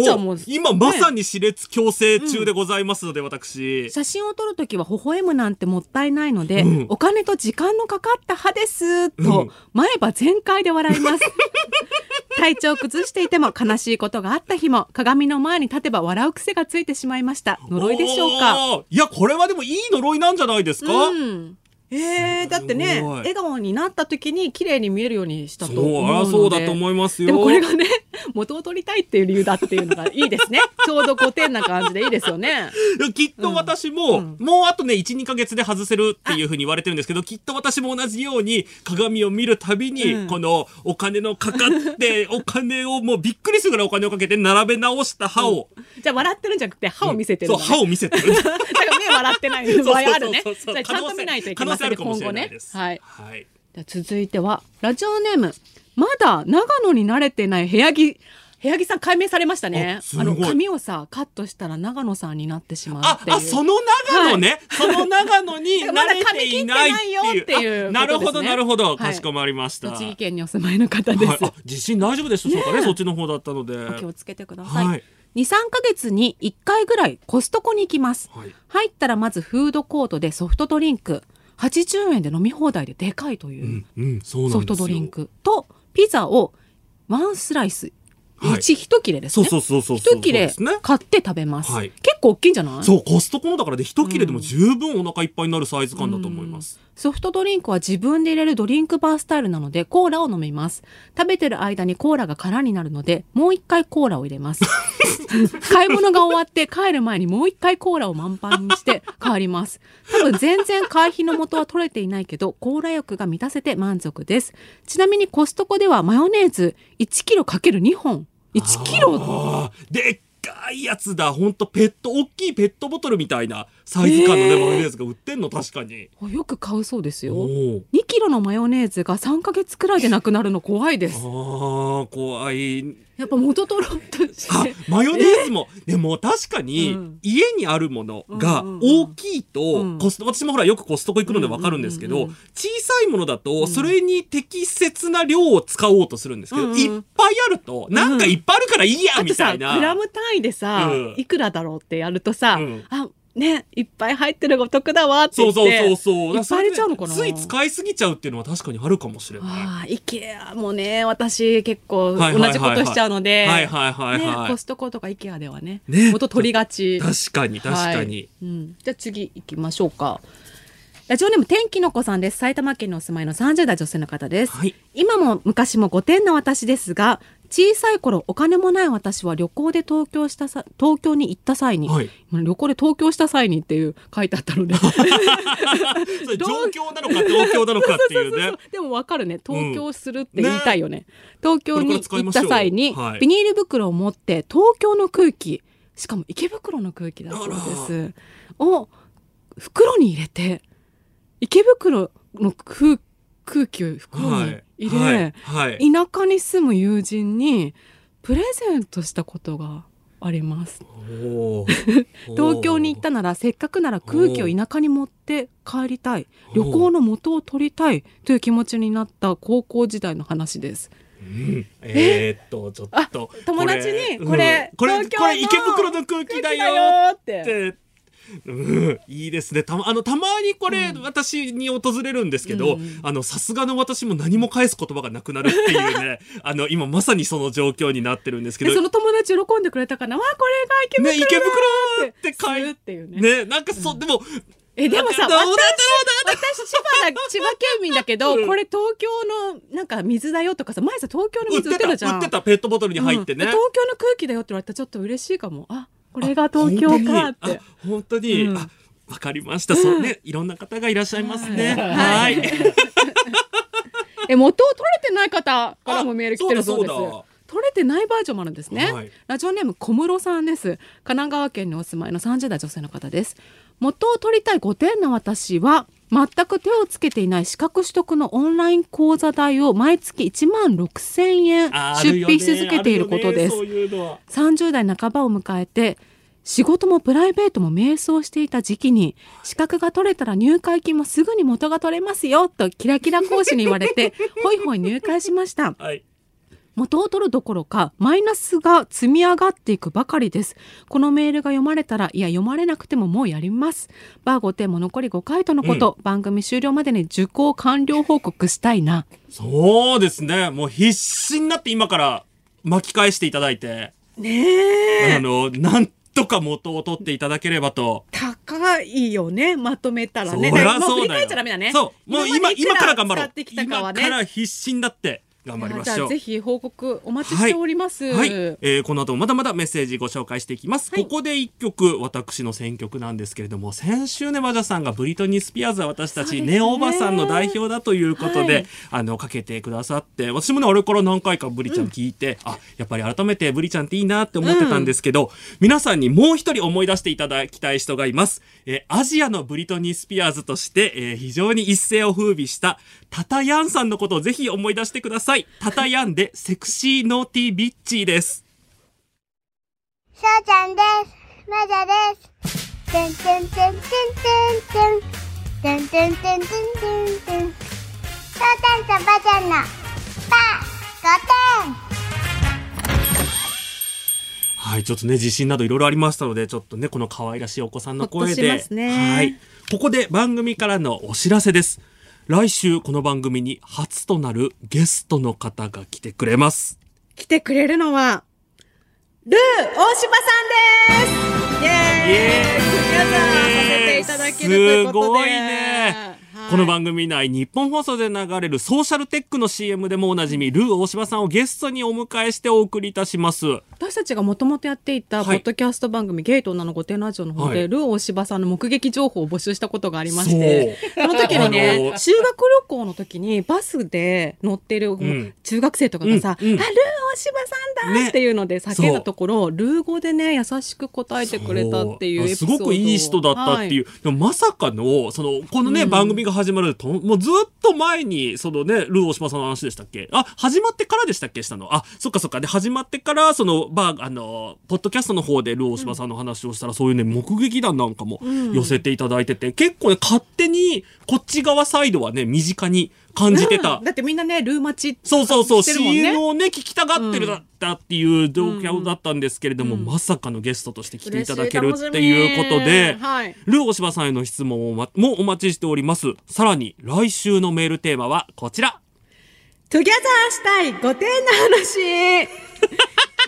Speaker 3: うちゃんも
Speaker 2: 今まさに歯列矯正中でございますので、私。
Speaker 3: 写真を撮るときは微笑むなんてもったいないので、
Speaker 2: うん。
Speaker 3: お金と時間のかかった歯です
Speaker 2: う
Speaker 3: と
Speaker 2: ん。
Speaker 3: 前歯全開で笑います。体調を崩していても悲しいことがあった日も鏡の前に立てば笑う癖がついてしまいました。呪いでしょうか？
Speaker 2: いやこれはでもいい呪いなんじゃないですか、
Speaker 3: うんえー、だってね笑顔になった時に綺麗に見えるようにしたと思う
Speaker 2: そうだと思いますよ。
Speaker 3: でもこれがね 元を取りたいっていう理由だっていうのがいいですね。ちょうど5点な感じでいいですよね。
Speaker 2: きっと私も、
Speaker 3: うん
Speaker 2: もうあとね12か月で外せるっていうふうに言われてるんですけどきっと私も同じように鏡を見るたびに、
Speaker 3: うん。
Speaker 2: このお金のかかって お金をもうびっくりするぐらいお金をかけて並べ直した歯を、
Speaker 3: じゃあ笑ってるんじゃなくて歯を見せてる
Speaker 2: そう歯を見せてる。
Speaker 3: だから目笑ってない。場合あるね。
Speaker 2: そうそう。そうそう。
Speaker 3: じゃあちゃんと見ないといけませんね、今後ね。はい。
Speaker 2: はい。
Speaker 3: じゃあ続いては、ラジオネーム、まだ長野に慣れてない部屋着、部屋着さん解明されましたね。
Speaker 2: あ。
Speaker 3: の、髪をさ、カットしたら長野さんになってしまうっていう。
Speaker 2: ああその長野ね、その長野に 慣れていないっていう。
Speaker 3: まだ髪切ってないよっていう
Speaker 2: あなるほどなるほど、
Speaker 3: はい。
Speaker 2: かしこまりました。
Speaker 3: 栃木県にお住まいの方です。
Speaker 2: はい、あ地震大丈夫でした？かね。そっちの方だったので。
Speaker 3: お気をつけてください。
Speaker 2: はい
Speaker 3: 2、3ヶ月に1回ぐらいコストコに行きます。
Speaker 2: はい
Speaker 3: 入ったらまずフードコートでソフトドリンク。80円で飲み放題ででかいという。ソフトドリンクとピザをワンスライス
Speaker 2: はい
Speaker 3: 一一切れです
Speaker 2: そう
Speaker 3: ね。
Speaker 2: そうそうそう
Speaker 3: 一切れ買って食べます。
Speaker 2: はい
Speaker 3: 結構大きいんじゃない？
Speaker 2: そうコストコのだからで一切れでも十分お腹いっぱいになるサイズ感だと思います、
Speaker 3: ソフトドリンクは自分で入れるドリンクバースタイルなのでコーラを飲みます。食べてる間にコーラが空になるのでもう一回コーラを入れます。買い物が終わって帰る前にもう一回コーラを満帆にして帰ります。多分全然会費の元は取れていないけどコーラ欲が満たせて満足です。ちなみにコストコではマヨネーズ1キロかける2本。1キロ。
Speaker 2: でっかいやつだ。ほんとペット大きいペットボトルみたいな。サイズ感のね、
Speaker 3: えー
Speaker 2: マヨネーズが売ってんの。確かに。
Speaker 3: よく買うそうですよ。
Speaker 2: おー
Speaker 3: 2キロのマヨネーズが3ヶ月くらいでなくなるの怖いで
Speaker 2: あ
Speaker 3: す。
Speaker 2: ー怖い
Speaker 3: やっぱ元取ろうとし
Speaker 2: あ
Speaker 3: て。
Speaker 2: マヨネーズも、でも確かに、
Speaker 3: うん。
Speaker 2: 家にあるものが大きいと、
Speaker 3: うん。
Speaker 2: コスト私もほらよくコストコ行くのでわかるんですけど、小さいものだと、それに適切な量を使おうとするんですけど、いっぱいあると、なんかいっぱいあるからいいや、みたいな。
Speaker 3: グラム単位でさ、
Speaker 2: うん。
Speaker 3: いくらだろうってやるとさ、
Speaker 2: うん。
Speaker 3: あ、ね、いっぱい入ってるがお得だわって
Speaker 2: そう。そうそうそう。
Speaker 3: いっぱい入れちゃうのかな？
Speaker 2: つい使いすぎちゃうっていうのは確かにあるかもしれない。
Speaker 3: ああ、イケアもね、私結構同じことしちゃうので、
Speaker 2: はいはいはいはい
Speaker 3: ね、コストコとかイケアではね、
Speaker 2: ね
Speaker 3: 元取りがち。
Speaker 2: 確かに確かに。
Speaker 3: はいうん、じゃあ次行きましょうか。ラジオネーム天気の子さんです。埼玉県にお住まいの30代女性の方です。
Speaker 2: はい
Speaker 3: 今も昔も5点な私ですが、小さい頃お金もない私は旅行で東京したさ東京に行った際に、
Speaker 2: はい。
Speaker 3: 旅行で東京した際にっていう書いてあったので。
Speaker 2: 状況なのか東京なのかっていうね。
Speaker 3: でもわかるね。東京するって言いたいよね,、東京に
Speaker 2: これから使い
Speaker 3: 行った際に、
Speaker 2: はい
Speaker 3: ビニール袋を持って東京の空気しかも池袋の空気だそうです。を袋に入れて池袋の空空気を袋に入れ、
Speaker 2: はいはい。
Speaker 3: 田舎に住む友人にプレゼントしたことがあります。東京に行ったならせっかくなら空気を田舎に持って帰りたい。旅行の元を取りたい。という気持ちになった高校時代の話です。
Speaker 2: うん。え？ーっとちょっと。
Speaker 3: 友達に
Speaker 2: うん。
Speaker 3: これ
Speaker 2: これ池袋の空気だよ
Speaker 3: っ
Speaker 2: てうん、いいですね。たま、あの、たまにこれ、私に訪れるんですけど、あの、さすがの私も何も返す言葉がなくなるっていうね、あの、今まさにその状況になってるんですけど。
Speaker 3: でその友達喜んでくれたかな。わあこれが池袋
Speaker 2: ね、池袋って
Speaker 3: 書
Speaker 2: 書い
Speaker 3: いっていうね。
Speaker 2: ね、なんかそ、でも、
Speaker 3: えでもさ私私千葉だ千葉県民だけど、これ東京のなんか水だよとかさ前さ東京の水売ってたじゃん。
Speaker 2: 売ってたペットボトルに入ってね。
Speaker 3: うん。東京の空気だよって言われたらちょっと嬉しいかも。あこれが東京かって。
Speaker 2: あ本当に、
Speaker 3: うん。
Speaker 2: あ、わかりました。そうね、いろんな方がいらっしゃいますね。
Speaker 3: は
Speaker 2: はい。い。
Speaker 3: え元を取れてない方からもメール来てるそうです。取れてないバージョンもあるんですね、
Speaker 2: はい。
Speaker 3: ラジオネーム小室さんです。神奈川県にお住まいの30代女性の方です。元を取りたい5点の私は全く手をつけていない資格取得のオンライン講座代を毎月1万6千円出費し続けていることです、
Speaker 2: ねそういうのは。
Speaker 3: 30代半ばを迎えて仕事もプライベートも迷走していた時期に資格が取れたら入会金もすぐに元が取れますよとキラキラ講師に言われて ホイホイ入会しました
Speaker 2: はい。
Speaker 3: 元を取るどころかマイナスが積み上がっていくばかりです。このメールが読まれたらいや読まれなくてももうやります。バー5点も残り5回とのこと、番組終了までに受講完了報告したいな。
Speaker 2: そうですね。もう必死になって今から巻き返していただいて、
Speaker 3: ね
Speaker 2: あの、なんとか元を取っていただければと。
Speaker 3: 高いよね。まとめたらね。
Speaker 2: そりゃそうだよ。
Speaker 3: 返っちゃダメだね。
Speaker 2: そう。もう今、今から頑張ろう。
Speaker 3: ね。
Speaker 2: 今から必死になって頑張りましょう。
Speaker 3: ぜ。ひ報告お待ちしております、
Speaker 2: はい、えーこの後もまだまだメッセージご紹介していきます、
Speaker 3: はい。
Speaker 2: ここで一曲私の選曲なんですけれども先週ねマジャさんがブリトニー・スピアーズは私たちネオおばさんの代表だということで、
Speaker 3: はい。
Speaker 2: あのかけてくださって私もねあれから何回かブリちゃん聞いて、あやっぱり改めてブリちゃんっていいなって思ってたんですけど、皆さんにもう一人思い出していただきたい人がいます、えーアジアのブリトニー・スピアーズとして、えー非常に一世を風靡したタタヤンさんのことをぜひ思い出してくださいタタヤンでセクシーノーティービッチーです
Speaker 6: しょうちゃんです。まだです。てんてんてんてんてんてん。てんてんてんてんてんてん。しょうちゃんとばちゃんの。
Speaker 2: はい、ちょっとね、地震などいろいろありましたので、ちょっとね、この可愛らしいお子さんの声で。
Speaker 3: ね
Speaker 2: はい。ここで番組からのお知らせです。来週、この番組に初となるゲストの方が来てくれます。
Speaker 3: 来てくれるのはルー大島さんです。イエーイ。
Speaker 2: イエーイ。
Speaker 3: クリアザーさせていただけるということで。す
Speaker 2: ごいねこの番組内、日本放送で流れるソーシャルテックの CM でもおなじみ、ルー大島さんをゲストにお迎えしてお送りいたします。
Speaker 3: 私たちがもともとやっていたポ
Speaker 2: はい。
Speaker 3: ッドキャスト番組、ゲイと女の御殿ラジオの方で、
Speaker 2: はい。
Speaker 3: ルー大柴さんの目撃情報を募集したことがありましてその時に
Speaker 2: あ
Speaker 3: ね
Speaker 2: の
Speaker 3: 修学旅行の時にバスで乗ってる
Speaker 2: ん。
Speaker 3: 中学生とかがさ「
Speaker 2: うんうん。
Speaker 3: あルー大柴さんだ!」
Speaker 2: ね
Speaker 3: っていうので叫んだところ、ルー語でね優しく答えてくれたっていう
Speaker 2: すごくいい人だったっていう、でもまさかのそのこのね、番組が始まるともうずっと前にそのねルー大島さんの話でしたっけ？あ始まってからでしたっけ？したの？あそっかそっか。で始まってからそのバーあのポッドキャストの方でルー大島さんの話をしたら、そういうね目撃談なんかも寄せていただいてて、結構ね勝手にこっち側サイドはね身近に感じてた、
Speaker 3: うん。だってみんなねルーマチ
Speaker 2: そうそうそう、CM をね、聞きたがってるだったっていう状況だったんですけれども、まさかのゲストとして来ていただけるっていうことで、
Speaker 3: はい。
Speaker 2: ルー大柴さんへの質問をまもお待ちしております。さらに、来週のメールテーマはこちら。
Speaker 3: together したい御殿の話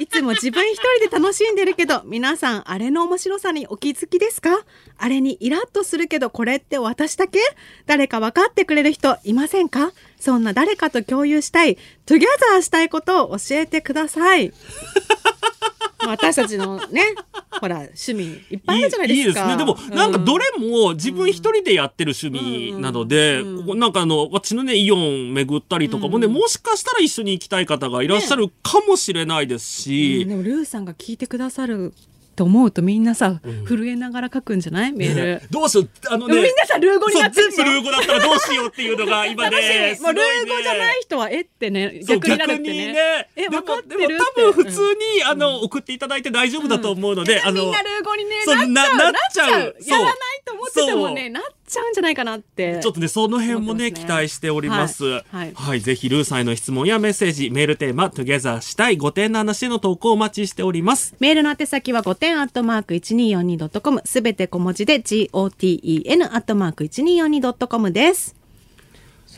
Speaker 3: いつも自分一人で楽しんでるけど皆さんあれの面白さにお気づきですか？あれにイラッとするけどこれって私だけ？誰か分かってくれる人いませんか？そんな誰かと共有したい together したいことを教えてください。私たちのねほら趣味いっぱいあるじゃないですか。
Speaker 2: いいですね。でも、なんかどれも自分一人でやってる趣味なので、ここなんかあの、私のね、イオン巡ったりとかもね、もしかしたら一緒に行きたい方がいらっしゃるかもしれないですし、
Speaker 3: でもルーさんが聞いてくださると思うとみんなさ、震えながら書くんじゃない？メール、
Speaker 2: ねどうしよう、あのね、
Speaker 3: みんなさルー語になってる
Speaker 2: 全部ルー語だったらどうしようっていうのが今ね、
Speaker 3: み もうルー語じゃない人はえってね逆になるってね。え
Speaker 2: でも
Speaker 3: 分かってる
Speaker 2: 多分普通に、あの、送っていただいて大丈夫だと思うので、あの、
Speaker 3: みんなルー語にねっちゃう。
Speaker 2: ななっちゃう。
Speaker 3: やらないと思っててもねなっちちゃうんじゃないかなって
Speaker 2: ちょっとね、その辺もね、
Speaker 3: ね
Speaker 2: 期待しております。は
Speaker 3: はいい。
Speaker 2: ぜひ、ルーさんへの質問やメッセージ、メールテーマ、トゥゲザーしたい5点の話への投稿をお待ちしております。
Speaker 3: メールの宛先は5点アットマーク 1242.com すべて小文字で GOTEN アットマーク 1242.com です。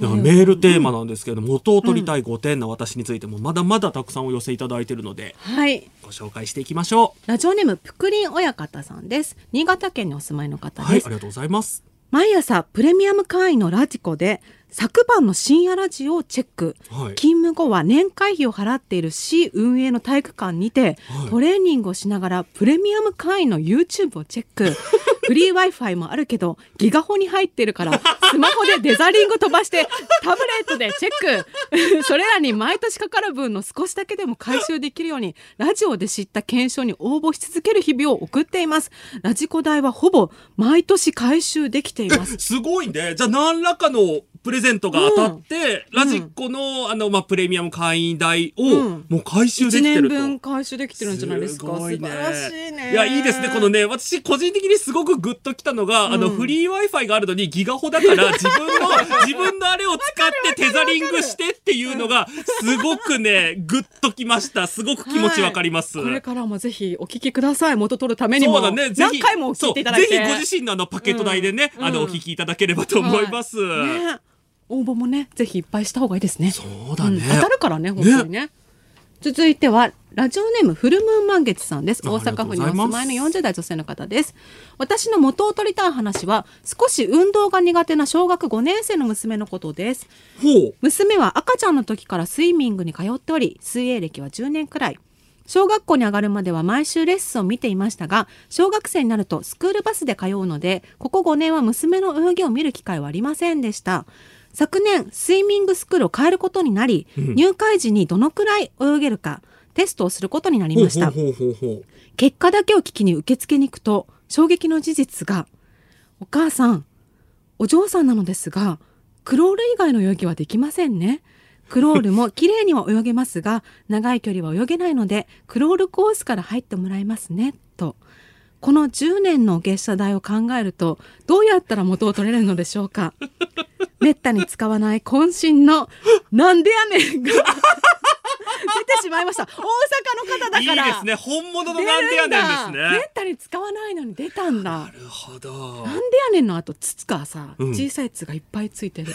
Speaker 2: メールテーマなんですけど、元を取りたい5点の私についても、まだまだたくさんお寄せいただいているので、
Speaker 3: はい。
Speaker 2: ご紹介していきましょ
Speaker 3: ラジオネームぷくりん親方さんです。新潟県にお住まいの
Speaker 2: う。
Speaker 3: 方です。
Speaker 2: はい、ありがとうございます。
Speaker 3: 毎朝プレミアム会員のラジコで昨晩の深夜ラジオをチェック、
Speaker 2: はい。
Speaker 3: 勤務後は年会費を払っている市運営の体育館にて、
Speaker 2: はい。
Speaker 3: トレーニングをしながらプレミアム会員の YouTube をチェック。フリー Wi-Fi もあるけどギガホに入ってるからスマホでデザリング飛ばしてタブレットでチェック。それらに毎年かかる分の少しだけでも回収できるようにラジオで知った検証に応募し続ける日々を送っています。ラジコ代はほぼ毎年回収できています。
Speaker 2: すごいね。じゃあ、何らかのプレゼントが当たって、ラジコの、あの、まあ、プレミアム会員代を、
Speaker 3: うん。
Speaker 2: もう回収で
Speaker 3: 1年
Speaker 2: きてると。
Speaker 3: 分回収できてるんじゃないですか？
Speaker 2: ごいね。
Speaker 3: 素晴らしいね。
Speaker 2: いや、いいですね。このね、私、個人的にすごくグッときたのが、あの、フリー Wi-Fi があるのにギガホだから、自分の、自分のあれを使ってテザリングしてっていうのが、すごくね、グッときました。すごく気持ちわかります。
Speaker 3: はい。これからもぜひお聞きください。元取るためにも。
Speaker 2: そうだね。ぜひ、
Speaker 3: 何回も聞いていただいて。
Speaker 2: ぜひご自身のあの、パケット代でね、
Speaker 3: うん。
Speaker 2: あの、お聞きいただければと思います。
Speaker 3: ね応募もねぜひいっぱいした方がいいですね。
Speaker 2: そうだね。
Speaker 3: ん当たるからね本当にね。続いてはラジオネームフルムーン満月さんです。
Speaker 2: あ
Speaker 3: 大阪府にお住まいの40代女性の方です。私の元を取りたい話は少し運動が苦手な小学5年生の娘のことです。娘は赤ちゃんの時からスイミングに通っており水泳歴は10年くらい。小学校に上がるまでは毎週レッスンを見ていましたが小学生になるとスクールバスで通うのでここ5年は娘の泳ぎを見る機会はありませんでした昨年スイミングスクールを変えることになり、入会時にどのくらい泳げるかテストをすることになりました。結果だけを聞きに受付に行くと衝撃の事実が「お母さんお嬢さんなのですがクロール以外の泳ぎはできませんね」クロールも綺麗には泳げますが長い距離は泳げないのでクロールコースから入ってもらいますねと。この10年の月謝代を考えるとどうやったら元を取れるのでしょうかめったに使わない渾身の「なんでやねん」が出てしまいました大阪の方だ
Speaker 2: いい
Speaker 3: から
Speaker 2: ですね。本物のなんでやねんですね
Speaker 3: めっ。たに使わないのに出たんだ
Speaker 2: なるほど。
Speaker 3: なんでやねんの後筒がさ、
Speaker 2: うん
Speaker 3: 小さい「つ」がいっぱいついてる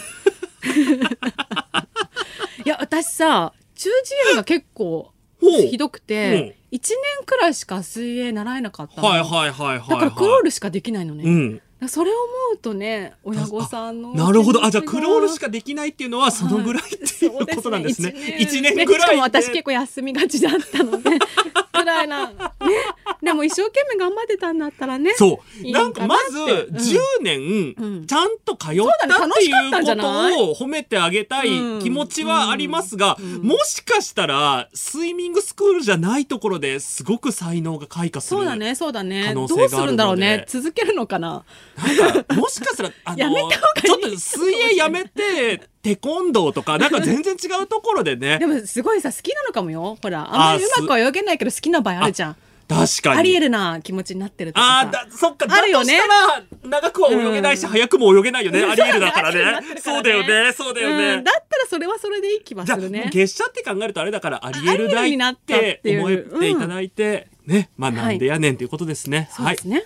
Speaker 3: いや私さ中耳炎が結構ひどくて、1年くらいしか水泳習えなかったの、
Speaker 2: はいはいはいはい。
Speaker 3: だからクロールしかできないのね、
Speaker 2: うん。
Speaker 3: それを思うとね親御さんの
Speaker 2: なるほど。あ、じゃあクロールしかできないっていうのはそのぐらいっていうことなんですね。
Speaker 3: 一
Speaker 2: 一年ぐらいで。
Speaker 3: しかも私結構休みがちだったので。ぐらいなね。でも一生懸命頑張ってたんだったらね。
Speaker 2: そう。
Speaker 3: いい
Speaker 2: なんかまず
Speaker 3: かなって
Speaker 2: 10年
Speaker 3: うん。
Speaker 2: ちゃんと通ったっていうことを褒めてあげたい気持ちはありますが、もしかしたらスイミングスクールじゃないところですごく才能が開花する。
Speaker 3: そうだねそうだね。
Speaker 2: 可能
Speaker 3: ど
Speaker 2: 性があるので。
Speaker 3: うするんだろうね。続けるのかな
Speaker 2: もしかしたら、あの、ちょっと水泳やめて、テコンドーとか、なんか全然違うところでね
Speaker 3: で。もすごいさ好きなのかもよほらあんまりうまくは泳げないけど好きな場合あるじゃん
Speaker 2: 確かに。
Speaker 3: アリエルな気持ちになってる
Speaker 2: あーだ、そっか、
Speaker 3: あるよね
Speaker 2: だとしたら、長くは泳げないし、
Speaker 3: うん
Speaker 2: 早くも泳げないよね。アリエルだからね。そうだよね、そうだよ
Speaker 3: うん
Speaker 2: ね。
Speaker 3: だったらそれはそれでいい気はするね
Speaker 2: 月謝って考えるとあれだから、アリエル
Speaker 3: アリエル
Speaker 2: 代
Speaker 3: にな
Speaker 2: っ
Speaker 3: て
Speaker 2: 思っていただいて、ね、まあ
Speaker 3: はい
Speaker 2: なんでやねんということですね。はい
Speaker 3: そうです。ね。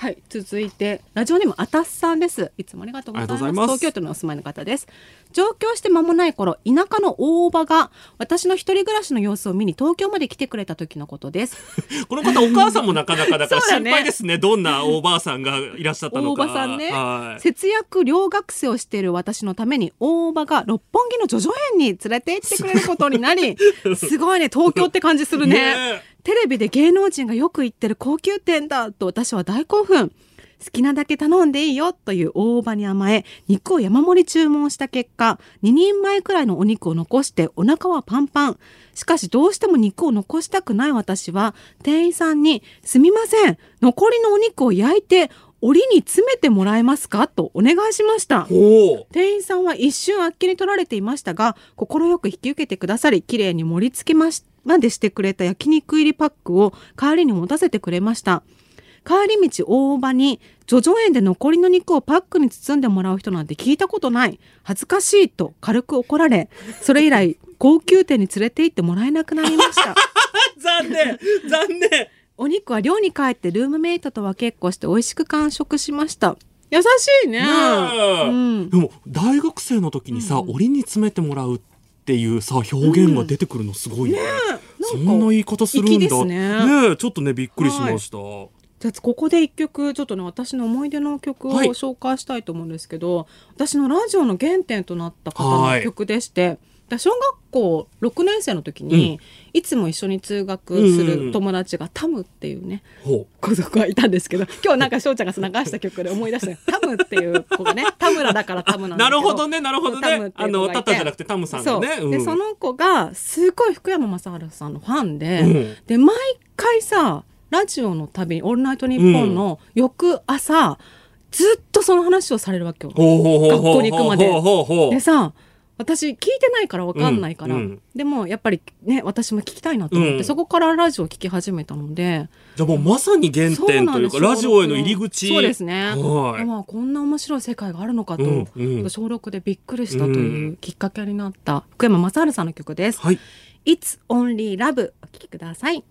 Speaker 3: はい、続いてラジオネームあたすさんです。いつもありがとうございます。
Speaker 2: ます
Speaker 3: 東京都にお住まいの方です。上京して間もない頃、田舎の大場が私の一人暮らしの様子を見に東京まで来てくれた時のことです。
Speaker 2: この方、お母さんもなかなかだから 心配ですね。どんなおばあさんがいらっしゃったのか。
Speaker 3: 大場さんね、
Speaker 2: はい。
Speaker 3: 節約留学生をしている私のために大場が六本木の叙々苑に連れて行ってくれることになり すごいね東京って感じするね
Speaker 2: ね
Speaker 3: テレビで芸能人がよく行ってる高級店だと私は大興奮好きなだけ頼んでいいよという大場に甘え肉を山盛り注文した結果2人前くらいのお肉を残してお腹はパンパンしかしどうしても肉を残したくない私は店員さんに「すみません残りのお肉を焼いて折に詰めてもらえますか?」とお願いしました。店員さんは一瞬あっけに取られていましたが快く引き受けてくださり綺麗に盛り付けましまでしてくれた焼肉入りパックを帰りに持たせてくれました。帰り道大場に叙々苑で残りの肉をパックに包んでもらう人なんて聞いたことない。恥ずかしいと軽く怒られそれ以来高級店に連れて行ってもらえなくなりました。
Speaker 2: 残念残念。
Speaker 3: お肉は寮に帰ってルームメイトと分けっこして美味しく完食しました。優しいね。
Speaker 2: ねえ
Speaker 3: うん。
Speaker 2: でも大学生の時にさ、檻に詰めてもらうっていうさ表現が出てくるのすごいね、そんな言い方するんだ。
Speaker 3: ね。
Speaker 2: ねえちょっとねびっくりしました、
Speaker 3: じゃあここで一曲ちょっとね私の思い出の曲を
Speaker 2: はい。
Speaker 3: 紹介したいと思うんですけど、私のラジオの原点となった方
Speaker 2: はい。
Speaker 3: の曲でして、だ小学校6年生の時に、いつも一緒に通学する友達がタムっていうね
Speaker 2: ほ
Speaker 3: 子族がいたんですけど今日なんか翔ちゃんが流した曲で思い出したよ。タムっていう子がね 田村だからタム
Speaker 2: う
Speaker 3: なんだ
Speaker 2: なるほどねなるほどね。あのタタじゃなくてタムさんがね。
Speaker 3: でその子がすごい福山雅治さんのファンで、
Speaker 2: うん。
Speaker 3: で毎回さラジオの旅に「オールナイトニッポン」の翌朝、ずっとその話をされるわけよ。学校に行くまで。でさ私聞いてないから分かんないから、
Speaker 2: うんうん。
Speaker 3: でもやっぱりね私も聞きたいなと思って、
Speaker 2: うん。
Speaker 3: そこからラジオを聞き始めたので。
Speaker 2: じゃあもうまさに原点というか
Speaker 3: そうなんです
Speaker 2: ラジオへの入り口。
Speaker 3: そうですね、
Speaker 2: はい。
Speaker 3: でまあこんな面白い世界があるのかと、
Speaker 2: うんうん。
Speaker 3: 小6でびっくりしたというきっかけになった福山雅治さんの曲です。
Speaker 2: はい。
Speaker 3: It's Only Love お聴きください。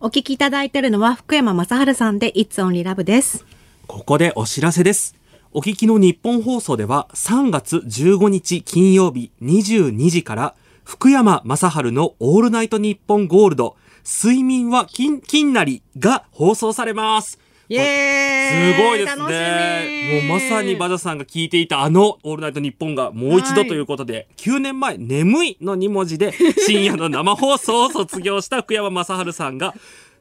Speaker 3: お聴きいただいているのは福山雅治さんで It's Only Love です。
Speaker 2: ここでお知らせです。お聞きの日本放送では3月15日金曜日22時から福山雅治のオールナイトニッポンゴールド睡眠は金、金なりが放送されます。
Speaker 3: イエーイ
Speaker 2: すごいですね。
Speaker 3: み
Speaker 2: もうまさにバザさんが聞いていたあのオールナイトニッポンがもう一度ということで、9年前眠いの2文字で深夜の生放送を卒業した福山雅治さんが、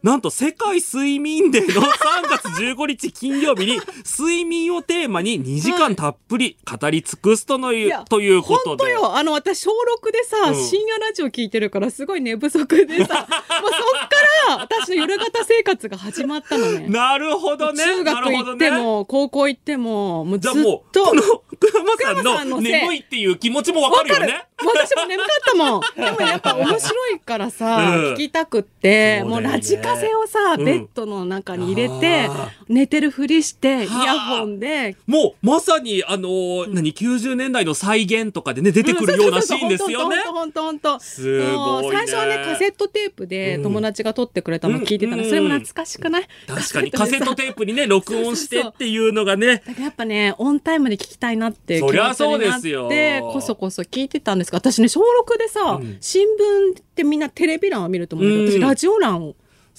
Speaker 2: なんと世界睡眠デーの3月15日金曜日に 睡眠をテーマに2時間たっぷり語り尽くすとのいう、
Speaker 3: い。や
Speaker 2: ということで。
Speaker 3: 本当よ。あの私小6でさ、
Speaker 2: うん。
Speaker 3: 深夜ラジオ聞いてるからすごい寝不足でさ。もうそっから私の夜型生活が始まったのね。
Speaker 2: なるほどね。
Speaker 3: 中学行って
Speaker 2: なるほどね。
Speaker 3: も、高校行ってももうずっ
Speaker 2: じゃあもう、
Speaker 3: と
Speaker 2: この福山
Speaker 3: 福山
Speaker 2: さんの眠いっていう気持ちもわかるよね。
Speaker 3: 私も眠かったもん。でもやっぱ面白いからさ、
Speaker 2: うん。
Speaker 3: 聞きたくって、もうラジカセをさ、
Speaker 2: うん。
Speaker 3: ベッドの中に入れて、
Speaker 2: あ
Speaker 3: 寝てるふりして、イ
Speaker 2: はあ。
Speaker 3: ヤホンで、
Speaker 2: もうまさにあのー何90年代の再現とかでね出てくるようなシーンですよね。
Speaker 3: 本当本当
Speaker 2: すごいね。
Speaker 3: 最初はねカセットテープで
Speaker 2: うん。
Speaker 3: 友達が撮ってくれたの聞いてたの、
Speaker 2: うん。
Speaker 3: それも懐かしくない？
Speaker 2: 確かにカセットテープにね録音してっていうのがね。
Speaker 3: やっぱねオンタイムで聞きたいなって
Speaker 2: そりゃそうです
Speaker 3: っ
Speaker 2: よ
Speaker 3: てこそこそ聞いてたんですが私ね小6でさ、
Speaker 2: うん。
Speaker 3: 新聞ってみんなテレビ欄を見ると思うけど、
Speaker 2: うん。
Speaker 3: 私ラジオ欄を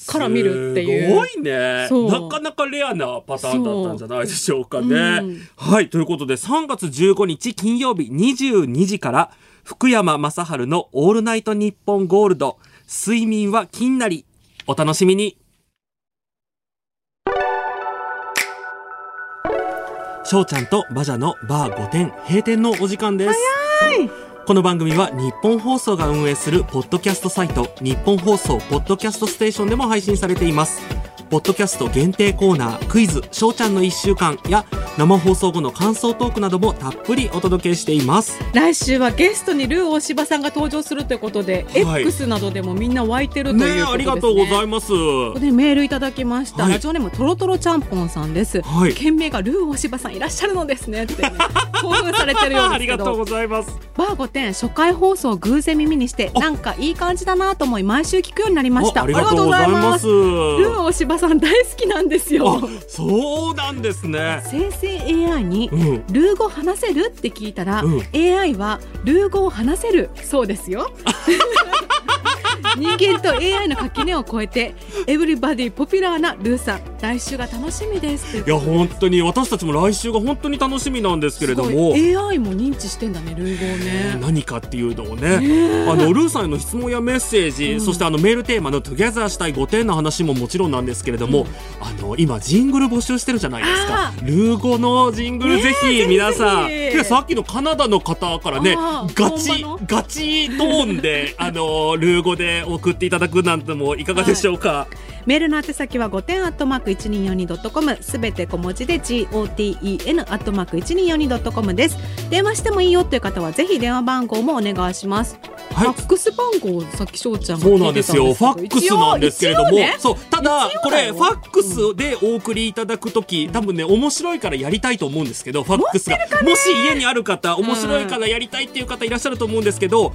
Speaker 3: から見るっていう。
Speaker 2: すごいね。なかなかレアなパターンだったんじゃないでしょうかね。
Speaker 3: う。ん
Speaker 2: はいということで3月15日金曜日22時から福山雅治の「オールナイトニッポンゴールド。睡眠は金なり」お楽しみに。翔ちゃんとバジャのバー5点閉店のお時間です。この番組は日本放送が運営するポッドキャストサイト日本放送ポッドキャストステーションでも配信されています。ポッドキャスト限定コーナークイズ翔ちゃんの1週間や生放送後の感想トークなどもたっぷりお届けしています。
Speaker 3: 来週はゲストにルー大柴さんが登場するということで、
Speaker 2: はい。
Speaker 3: X などでもみんな湧いてるということですね。
Speaker 2: ありがとうございます。
Speaker 3: ここでメールいただきました、
Speaker 2: はい。
Speaker 3: ラジオネームトロトロちゃんぽんさんです、
Speaker 2: はい。
Speaker 3: 件名がルー大柴さんいらっしゃるのですねって、ね、興奮されてるようですけ
Speaker 2: ありがとう
Speaker 3: ど
Speaker 2: ございます。
Speaker 3: バー5点初回放送を偶然耳にしてなんかいい感じだなと思い毎週聞くようになりました。
Speaker 2: あありがとうございます。
Speaker 3: ルー大柴さん大好きなんですよ
Speaker 2: あ、そうなんですね。
Speaker 3: 生成 AI に
Speaker 2: うん。
Speaker 3: ルー語話せるって聞いたら、
Speaker 2: うん
Speaker 3: AI はルー語を話せるそうですよ 人間と AI の垣根を越えて everybody ポピュラーなルーさん来週が楽しみです。
Speaker 2: いや本当に私たちも来週が本当に楽しみなんですけれども。
Speaker 3: AI も認知してんだねルー語をね。
Speaker 2: 何かっていうのをねあのルーさんへの質問やメッセージ、そしてあのメールテーマの「together したい5点」の話ももちろんなんですけれども、あの今ジングル募集してるじゃないですか。
Speaker 3: あ
Speaker 2: ルー語のジングルぜひ皆さん、
Speaker 3: ぜひぜひ
Speaker 2: でさっきのカナダの方からねガチガチトーンであのルー語で送っていただくなんてもいかがでしょうか、
Speaker 3: メールの宛先は5点アットマーク 1242.com すべて小文字で GOTEN アットマーク 1242.com です。電話してもいいよという方はぜひ電話番号もお願いします。
Speaker 2: はい。
Speaker 3: ファックス番号をさっき翔ちゃんが
Speaker 2: そうなんですよ。ファックスなんですけれど。も、
Speaker 3: ね
Speaker 2: そう、ただこれ、ファックスでお送りいただくとき、多分ね、面白いからやりたいと思うんですけど、ファックスが。もし家にある方、面白いからやりたいっていう方いらっしゃると思うんですけど、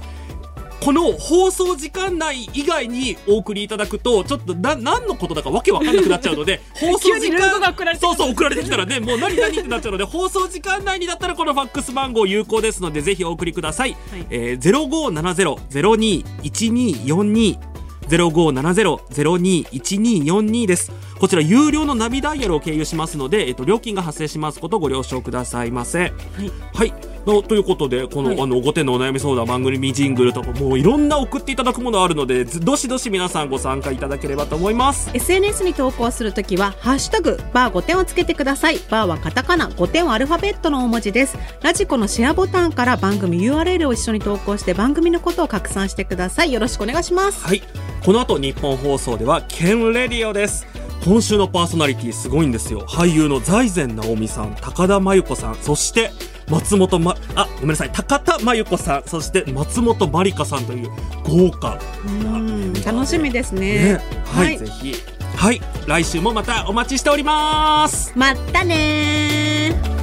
Speaker 2: この放送時間内以外にお送りいただくと、ちょっとな何のことだかわけわかんなくなっちゃうので、放送時間そうそう送られてきたらね、もう何何ってなっちゃうので、放送時間内にだったらこのファックス番号有効ですので、ぜひお送りください。
Speaker 3: はい
Speaker 2: えー、0570-021242 0570-021242です。こちら有料のナビダイヤルを経由しますので、えっと、料金が発生しますことをご了承くださいませ。はい。のということで、この、
Speaker 3: はい
Speaker 2: あの、ご点のお悩み相談番組ジングルとか、もういろんな送っていただくものあるので、ずどしどし皆さんご参加いただければと思います。
Speaker 3: SNS に投稿するときは、ハッシュタグ、バー5点をつけてください。バーはカタカナ、5点はアルファベットの大文字です。ラジコのシェアボタンから番組 URL を一緒に投稿して番組のことを拡散してください。よろしくお願いします。
Speaker 2: はい。この後、日本放送では、ケンレディオです。今週のパーソナリティすごいんですよ。俳優の財前直美さん、高田真由子さん、そして、松本ま、あ、ごめんなさい、高田真由子さん、そして松本まりかさんという豪華
Speaker 3: うん楽しみですね。
Speaker 2: ね、はい、
Speaker 3: はい
Speaker 2: ぜひ。はい、来週もまたお待ちしております。
Speaker 3: まったねー。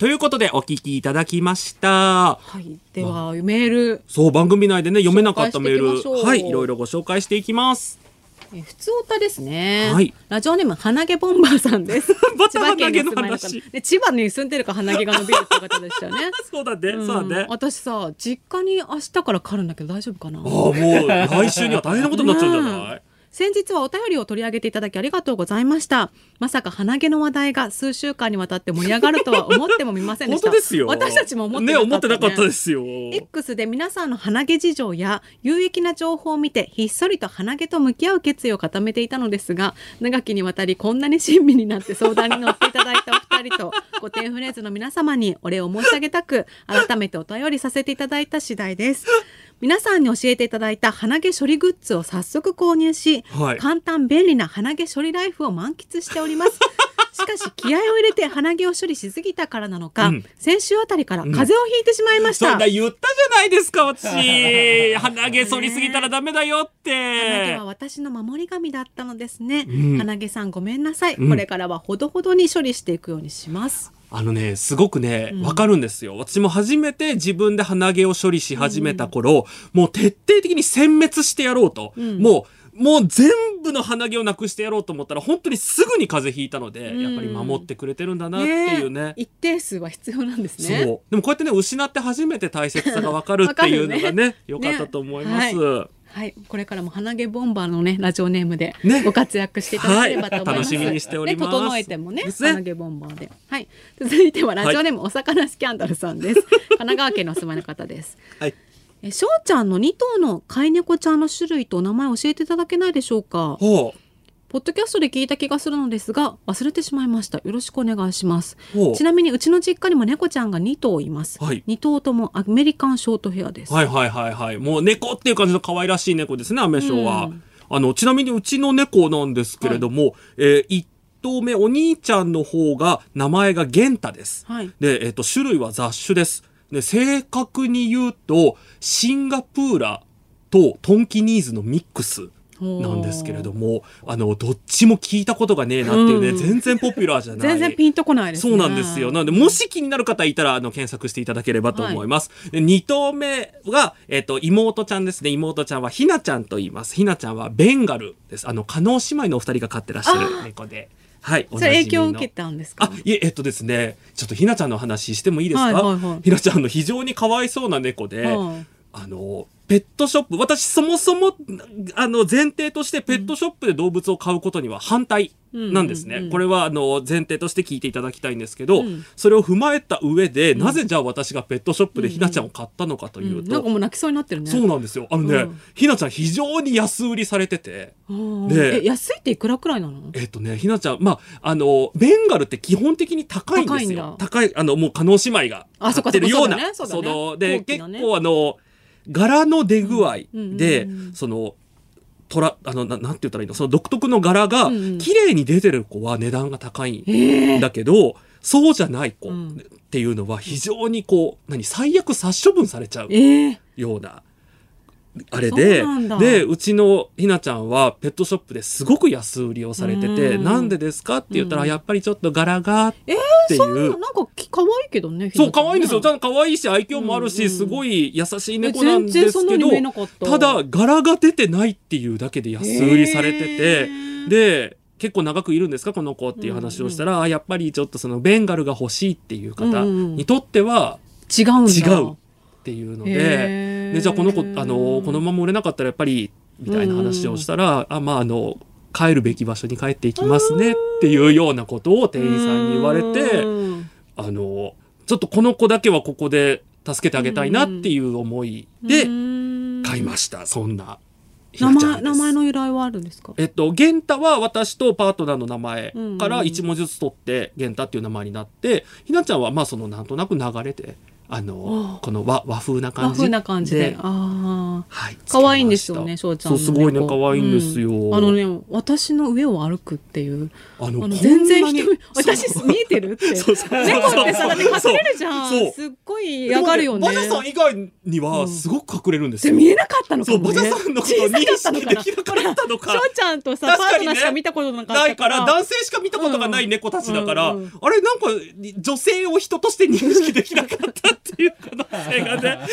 Speaker 2: ということで、お聞きいただきました。
Speaker 3: はい。では、メール。
Speaker 2: そう、番組内でね、読めなかったメールはい、いろいろご紹介していきます。
Speaker 3: え普通歌ですね。
Speaker 2: はい
Speaker 3: ラジオネーム、鼻毛ボンバーさんです。千葉県に住まいの方
Speaker 2: 鼻毛の話
Speaker 3: で千葉に住んでるから鼻毛が伸びるって方でしたよね。
Speaker 2: そうだね、
Speaker 3: ん
Speaker 2: そうだね。
Speaker 3: 私さ、実家に明日から帰るんだけど大丈夫かな？
Speaker 2: ああ、もう、来週には大変なことになっちゃうんじゃない？
Speaker 3: 先日はお便りを取り上げていただきありがとうございました。まさか鼻毛の話題が数週間にわたって盛り上がるとは思ってもみませんで
Speaker 2: 本
Speaker 3: した。
Speaker 2: 当ですよ。
Speaker 3: 私たちも思ってな
Speaker 2: ね、
Speaker 3: かった、
Speaker 2: 思ってなかったですよ。
Speaker 3: X で皆さんの鼻毛事情や有益な情報を見てひっそりと鼻毛と向き合う決意を固めていたのですが長きにわたりこんなに親身になって相談に乗っていただいたお二人と御殿フレーズの皆様にお礼を申し上げたく改めてお便りさせていただいた次第です。皆さんに教えていただいた鼻毛処理グッズを早速購入し、
Speaker 2: はい
Speaker 3: 簡単便利な鼻毛処理ライフを満喫しております。しかし気合を入れて鼻毛を処理しすぎたからなのか、
Speaker 2: うん
Speaker 3: 先週あたりから風邪をひいてしまいました。
Speaker 2: そんな言ったじゃないですか、私。鼻毛剃りすぎたらダメだよって。
Speaker 3: 鼻毛は私の守り神だったのですね、
Speaker 2: うん
Speaker 3: 鼻毛さんごめんなさい、
Speaker 2: うん
Speaker 3: これからはほどほどに処理していくようにします
Speaker 2: あのね、すごくね
Speaker 3: うん、
Speaker 2: わかるんですよ。私も初めて自分で鼻毛を処理し始めた頃、もう徹底的に殲滅してやろうと。
Speaker 3: うん
Speaker 2: もう、もう全部の鼻毛をなくしてやろうと思ったら、本当にすぐに風邪ひいたので、
Speaker 3: うん
Speaker 2: やっぱり守ってくれてるんだなっていうね。
Speaker 3: 一定数は必要なんですね
Speaker 2: そう。でもこうやってね、失って初めて大切さがわかるっていうのがね、よかったと思います。
Speaker 3: ねはいこれからも鼻毛ボンバーのねラジオネームで
Speaker 2: ね。
Speaker 3: ご活躍していただければと思います、
Speaker 2: はい。楽しみにしております。
Speaker 3: ね、整えてもね
Speaker 2: ね。
Speaker 3: 鼻毛ボンバーで。はい。続いてはラジオネーム、お魚スキャンダルさんです。神奈川県のお住まいの方です。
Speaker 2: はい。
Speaker 3: えしょうちゃんの2頭の飼い猫ちゃんの種類とお名前教えていただけないでしょうか？
Speaker 2: ほ
Speaker 3: ポッドキャストで聞いた気がするのですが忘れてしまいましたよろしくお願いします。ちなみにうちの実家にも猫ちゃんが2頭います、
Speaker 2: はい
Speaker 3: 2頭ともアメリカンショートヘアです、
Speaker 2: はいはいはいはい。もう猫っていう感じの可愛らしい猫ですね、アメショウは。
Speaker 3: うん
Speaker 2: あの、ちなみにうちの猫なんですけれども、えー一頭目、お兄ちゃんの方が、名前がゲンタです。
Speaker 3: はい
Speaker 2: で、えっ、と、種類は雑種です。で、正確に言うと、シンガプーラとトンキニーズのミックス。なんですけれども、あの、どっちも聞いたことがねえなっていうね、
Speaker 3: うん
Speaker 2: 全然ポピュラーじゃない。
Speaker 3: 全然ピンとこないですね
Speaker 2: そうなんですよ。なので、もし気になる方いたら、あの、検索していただければと思います。で二頭目が、えっ、と、妹ちゃんですね。妹ちゃんはひなちゃんと言います。ひなちゃんはベンガルです。あの、加納姉妹のお二人が飼ってらっしゃる猫で。はい。
Speaker 3: それ影響を受けたんですか？
Speaker 2: あ、いえ、えっとですね、ちょっとひなちゃんの話してもいいですか、
Speaker 3: はいはいはい
Speaker 2: ひなちゃんの非常にかわいそうな猫で、
Speaker 3: はい
Speaker 2: あの、ペットショップ、私そもそも、あの、前提としてペットショップで動物を飼うことには反対なんですね。
Speaker 3: うんうんうん。
Speaker 2: これは、あの、前提として聞いていただきたいんですけど、
Speaker 3: うん。
Speaker 2: それを踏まえた上で、なぜじゃあ私がペットショップでひなちゃんを買ったのかという
Speaker 3: うん。
Speaker 2: と、
Speaker 3: なんかもう泣きそうになってるね。
Speaker 2: そうなんですよ。あのね、
Speaker 3: うん。
Speaker 2: ひなちゃん非常に安売りされてて、
Speaker 3: うん
Speaker 2: で
Speaker 3: え安いっていくらくらいなの？
Speaker 2: えっとね、ひなちゃん、まあ、あの、ベンガルって基本的に高いんですよ。
Speaker 3: 高
Speaker 2: 高いあの、もう、加納姉妹が買ってるような、
Speaker 3: そっかそうだね。そ
Speaker 2: の、で、
Speaker 3: ね。
Speaker 2: 構あの、柄の出具合
Speaker 3: うんうん
Speaker 2: で
Speaker 3: うんうん、
Speaker 2: その、トラあのななんて言ったらいいの？その独特の柄が
Speaker 3: うんうん。
Speaker 2: 綺麗に出てる子は値段が高い
Speaker 3: え
Speaker 2: んだけど、そうじゃない子
Speaker 3: うん。
Speaker 2: っていうのは非常にこう何最悪殺処分されちゃう
Speaker 3: ええ
Speaker 2: ような。あれででうちのひなちゃんはペットショップですごく安売りをされてて
Speaker 3: うん。
Speaker 2: なんでですかって言ったら
Speaker 3: うん。
Speaker 2: やっぱりちょっと柄がって
Speaker 3: え
Speaker 2: いう。
Speaker 3: そうなんかき可愛いけどね
Speaker 2: そう、可愛いんですよ。ちゃ
Speaker 3: ん
Speaker 2: んと可愛いし、愛嬌もあるし、
Speaker 3: うんうん。
Speaker 2: すごい優しい猫なんですけど、
Speaker 3: た。
Speaker 2: ただ、柄が出てないっていうだけで安売りされて
Speaker 3: へ
Speaker 2: て、
Speaker 3: ー。
Speaker 2: で、結構長くいるんですかこの子っていう話をしたら、あやっぱりちょっとそのベンガルが欲しいっていう方
Speaker 3: うんうん
Speaker 2: にとっては
Speaker 3: 違う
Speaker 2: 違うっていうので、
Speaker 3: へー
Speaker 2: で、じゃあこの子、あの、このまま売れなかったらやっぱり、みたいな話をしたら、あ、まああの、帰るべき場所に帰っていきますねっていうようなことを店員さんに言われて、
Speaker 3: うん。
Speaker 2: あの、ちょっとこの子だけはここで助けてあげたいなっていう思いで買いました。そんな。ひ
Speaker 3: 名前名前の由来はあるんですか？
Speaker 2: えっと、ゲンタは私とパートナーの名前から
Speaker 3: うん
Speaker 2: 一文字ずつ取って、ゲンタっていう名前になって、ひなちゃんはまあそのなんとなく流れで、あの、この和和風な感じ
Speaker 3: 和風な感じでああ
Speaker 2: はい。
Speaker 3: 可愛いんですよね、翔ちゃんの
Speaker 2: そう、すごいね、
Speaker 3: 猫
Speaker 2: 可愛いんですよ。
Speaker 3: うんあのね、私の上を歩くっていう。
Speaker 2: あの
Speaker 3: 全然人私見えてるって。
Speaker 2: そうそうそう
Speaker 3: 猫ってさ、だって隠れるじゃん。
Speaker 2: そう
Speaker 3: すっごい嫌がるよね。
Speaker 2: バジャさん以外にはすごく隠れるんですよ。
Speaker 3: で見えなかったのか
Speaker 2: そう、
Speaker 3: もね。
Speaker 2: バジャさんのことを認識できなかったのか。
Speaker 3: 翔ちゃんとさ、パートナーしか見たことなかった
Speaker 2: ないから、男性しか見たことがない猫たちだから、あれ、なんか、女性を人として認識できなかったっていう可能性がね。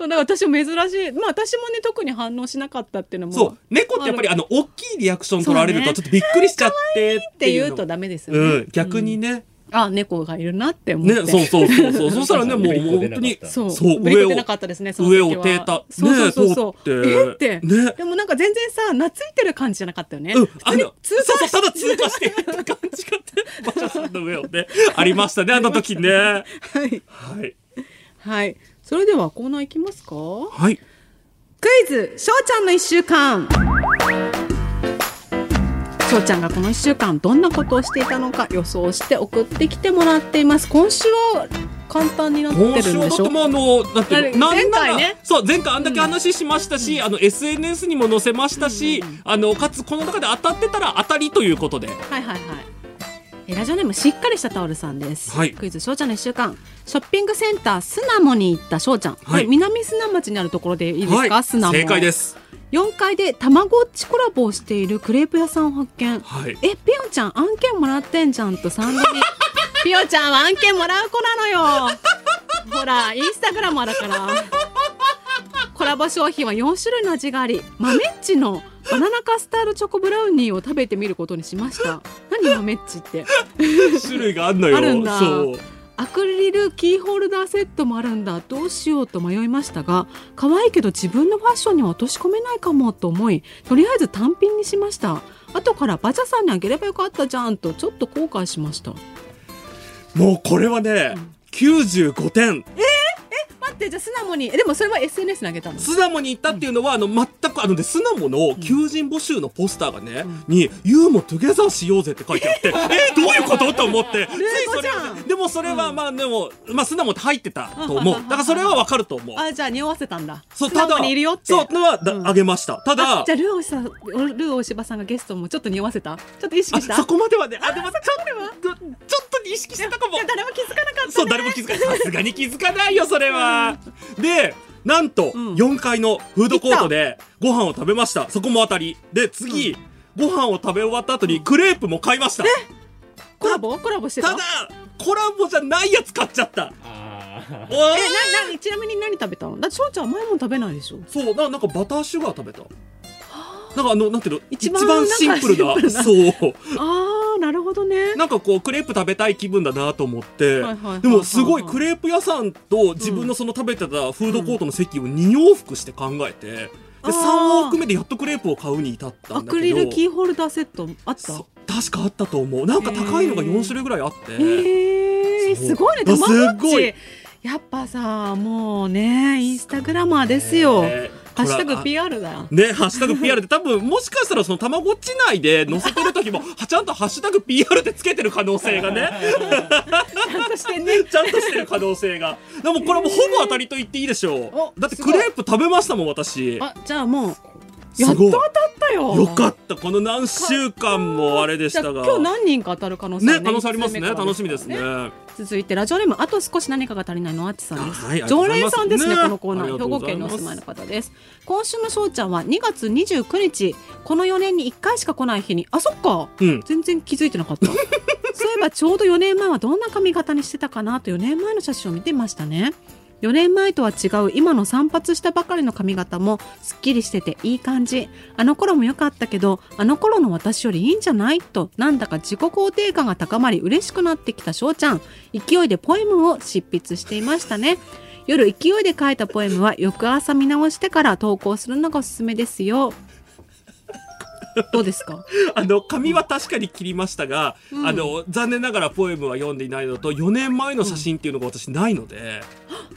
Speaker 3: そうだから私も珍しい。まあ私もね、特に反応しなかったっていうのも。
Speaker 2: そう、猫ってやっぱりあの、大きいリアクション取られると、ちょっとびっくりしちゃって
Speaker 3: っ
Speaker 2: ってていうの。
Speaker 3: 言うとダメですよね。
Speaker 2: うん、逆にね。
Speaker 3: あ、猫がいるなって思って。
Speaker 2: ね、そうそうそうそう。そしたらね、もう本当に、
Speaker 3: そう。
Speaker 2: そう、上を
Speaker 3: なかったですね、その時は
Speaker 2: 上を手た、
Speaker 3: そうそうそうそう。
Speaker 2: ね
Speaker 3: えって。
Speaker 2: ね。
Speaker 3: でもなんか全然さ、懐いてる感じじゃなかったよね。
Speaker 2: うん、
Speaker 3: 普通に通過
Speaker 2: そうそう、ただ通過していった感じがね、馬車さんの上をね、ありましたね、あの時ね。
Speaker 3: はい。
Speaker 2: はい。
Speaker 3: はい。それではコーナーいきますか？
Speaker 2: はい。
Speaker 3: クイズ、しょうちゃんの一週間。しょうちゃんがこの一週間どんなことをしていたのか予想して送ってきてもらっています。今週は簡単になってるんで
Speaker 2: 今週はだっ
Speaker 3: してょ
Speaker 2: もうあの、だって
Speaker 3: 前回ね
Speaker 2: そう、前回あんだけ話しましたし、あの、SNS にも載せましたし、あの、かつこの中で当たってたら当たりということで。
Speaker 3: はいはいはい。えラジオネームしっかりしたタオルさんです。
Speaker 2: はい
Speaker 3: クイズしょうちゃんの一週間。ショッピングセンター巣鴨に行ったしょうちゃん。こ
Speaker 2: はい
Speaker 3: れ南砂町にあるところでいいですか、
Speaker 2: はい。
Speaker 3: 巣鴨。
Speaker 2: 正解です。
Speaker 3: 4階でたまごっちコラボをしているクレープ屋さんを発見。
Speaker 2: はい。
Speaker 3: え、ピヨちゃん案件もらってんじゃんと3人に。ピヨちゃんは案件もらう子なのよ。ほら、インスタグラマーだから。コラボ商品は4種類の味があり、豆っちのバナナカスタードチョコブラウニーを食べてみることにしました。何豆っちって。
Speaker 2: 種類があんのよ。
Speaker 3: あるんだ
Speaker 2: そう。
Speaker 3: アクリルキーホルダーセットもあるんだ。どうしようと迷いましたが可愛いけど自分のファッションには落とし込めないかもと思いとりあえず単品にしました。後からバジャさんにあげればよかったじゃんとちょっと後悔しました。
Speaker 2: もうこれはね、95点。
Speaker 3: 待ってじゃあ巣鴨にえでもそれは SNS にあげたの？
Speaker 2: 巣鴨に行ったっていうのは、あの、全く、あのね、巣鴨の求人募集のポスターがね、に、ユーモトゥゲザーしようぜって書いてあって、えーどういうこと？と思って、ついそれでもそれは、まあでも、まあ巣鴨って入ってたと思う。だからそれはわかると思う。
Speaker 3: あじゃあ匂わせたんだ。
Speaker 2: そう、
Speaker 3: 巣
Speaker 2: ただ、
Speaker 3: 鴨にいるよって。
Speaker 2: そう、のは、あげました。ただ
Speaker 3: あ、じゃあルーおしさんルーおしばさんがゲストもちょっと匂わせた？ちょっと意識した？
Speaker 2: あそこまではね、あ、でもちょっと、ちょっと意識してたかも。
Speaker 3: 誰も気づかなかった、ね、
Speaker 2: そう、誰も気づかない。さすがに気づかないよ、それは。で、なんと、
Speaker 3: うん。
Speaker 2: 4階のフードコートでご飯を食べました。そこも当たり。で、次、ご飯を食べ終わった後にクレープも買いました。
Speaker 3: コラボ？コラボしてた？
Speaker 2: ただ、コラボじゃないやつ買っちゃった。
Speaker 7: あ
Speaker 2: おい
Speaker 3: えななちなみに何食べたの？だって翔ちゃん甘いもん食べないでしょ。
Speaker 2: そう、ななんかバターシュガー食べた。なんかあの、なんていうの？
Speaker 3: 一番
Speaker 2: シンプルな。そう。
Speaker 3: あーなるほどね。
Speaker 2: なんかこう、クレープ食べたい気分だなと思って。でもすごいクレープ屋さんと自分のその食べてたフードコートの席を2往復して考えて、で、
Speaker 3: あー
Speaker 2: 3往復目でやっとクレープを買うに至った
Speaker 3: ア。クリルキーホルダーセットあった？
Speaker 2: 確かあったと思う。なんか高いのが4種類ぐらいあって。
Speaker 3: へえすごいね。
Speaker 2: だ
Speaker 3: たまごっち。やっぱさもうねインスタグラマーですよ、
Speaker 2: ね
Speaker 3: ハッシュタグ PR だよ。
Speaker 2: ね、ハッシュタグ PR で多分もしかしたらそのたまごっち内で載せてる時もはちゃんとハッシュタグ PR でつけてる可能性がね。
Speaker 3: ちゃんとしてね。
Speaker 2: ちゃんとしてる可能性が。でもこれもほぼ当たりと言っていいでしょう。
Speaker 3: お
Speaker 2: だってクレープ食べましたもん私。
Speaker 3: あ、じゃあもう、やっと当たったよ。
Speaker 2: よかった。この何週間もあれでしたが。
Speaker 3: 今日何人か当たる可能性
Speaker 2: ね
Speaker 3: は
Speaker 2: 可能性ありますね。
Speaker 3: 一通目から
Speaker 2: 楽しみですね。
Speaker 3: 続いてラジオネームあと少し何かが足りないのあっちさんです、
Speaker 2: あはい
Speaker 3: 常連さんですね
Speaker 2: ね。
Speaker 3: このコーナー。兵庫県にお住まいの方です。今週のしょうちゃんは2月29日この4年に1回しか来ない日にあそっか。
Speaker 2: うん。
Speaker 3: 全然気づいてなかった。そういえばちょうど4年前はどんな髪型にしてたかなと4年前の写真を見てましたね4年前とは違う今の散髪したばかりの髪型もすっきりしてていい感じ。あの頃も良かったけどあの頃の私よりいいんじゃないと。なんだか自己肯定感が高まり嬉しくなってきた翔ちゃん。勢いでポエムを執筆していましたね。夜勢いで書いたポエムは翌朝見直してから投稿するのがおすすめですよ。どうですか？
Speaker 2: あの紙は確かに切りましたが、
Speaker 3: うん。
Speaker 2: あの残念ながらポエムは読んでいないのと4年前の写真っていうのが私ないので、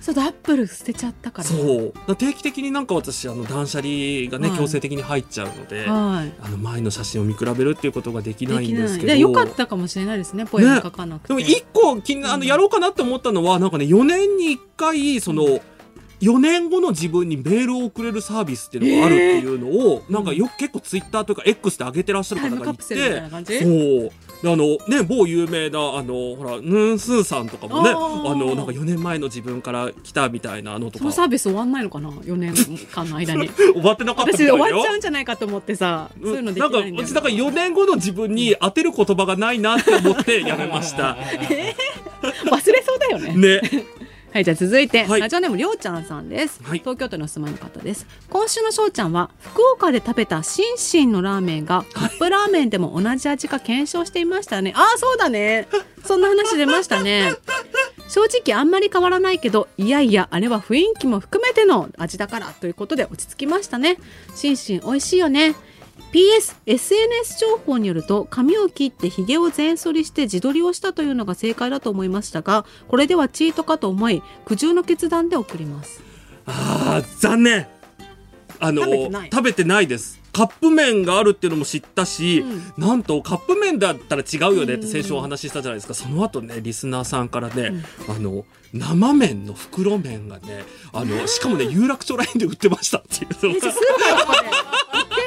Speaker 3: そうだアップル捨てちゃったから。
Speaker 2: そう。定期的になんか私あの断捨離がね、
Speaker 3: はい。
Speaker 2: 強制的に入っちゃうので、
Speaker 3: はい。
Speaker 2: あの前の写真を見比べるっていうことができないんですけど。
Speaker 3: でよかったかもしれないですねポエム書かなくて、
Speaker 2: でも一個気にあのやろうかなって思ったのはなんかね4年に1回その4年後の自分にメールを送れるサービスっていうのがあるっていうのを、なんかよく結構ツイッターというか X で上げてらっしゃる方がいてそう。であのね某有名なあのほらヌーンスーさんとかもね
Speaker 3: あ
Speaker 2: のなんか4年前の自分から来たみたいなのと
Speaker 3: その
Speaker 2: か
Speaker 3: サービス終わんないのかな？4年間の間に。
Speaker 2: 終わってなかった
Speaker 3: 終わっちゃうんじゃないかと思ってさそういうのできないんだよ
Speaker 2: なんかうちだから4年後の自分に当てる言葉がないなって思ってやめました。
Speaker 3: 忘れそうだよね。
Speaker 2: ね
Speaker 3: はいじゃあ続いて、
Speaker 2: はい。
Speaker 3: ラジオネームりょうちゃんさんです、
Speaker 2: はい。
Speaker 3: 東京都にお住まいの方です。今週のしょうちゃんは福岡で食べたシンシンのラーメンがカップラーメンでも同じ味か検証していましたね。ああそうだね。そんな話出ましたね。正直あんまり変わらないけどいやいやあれは雰囲気も含めての味だからということで落ち着きましたね。シンシン美味しいよね PS SNS 情報によると髪を切ってひげを全剃りして自撮りをしたというのが正解だと思いましたがこれではチートかと思い苦渋の決断で送ります。
Speaker 2: あー残念。あの
Speaker 3: 食べてない。
Speaker 2: 食べてないです。カップ麺があるっていうのも知ったし、なんとカップ麺だったら違うよねって先週お話ししたじゃないですか、その後ねリスナーさんからね、あの生麺の袋麺がねあのしかもね有楽町ラインで売ってましたっていう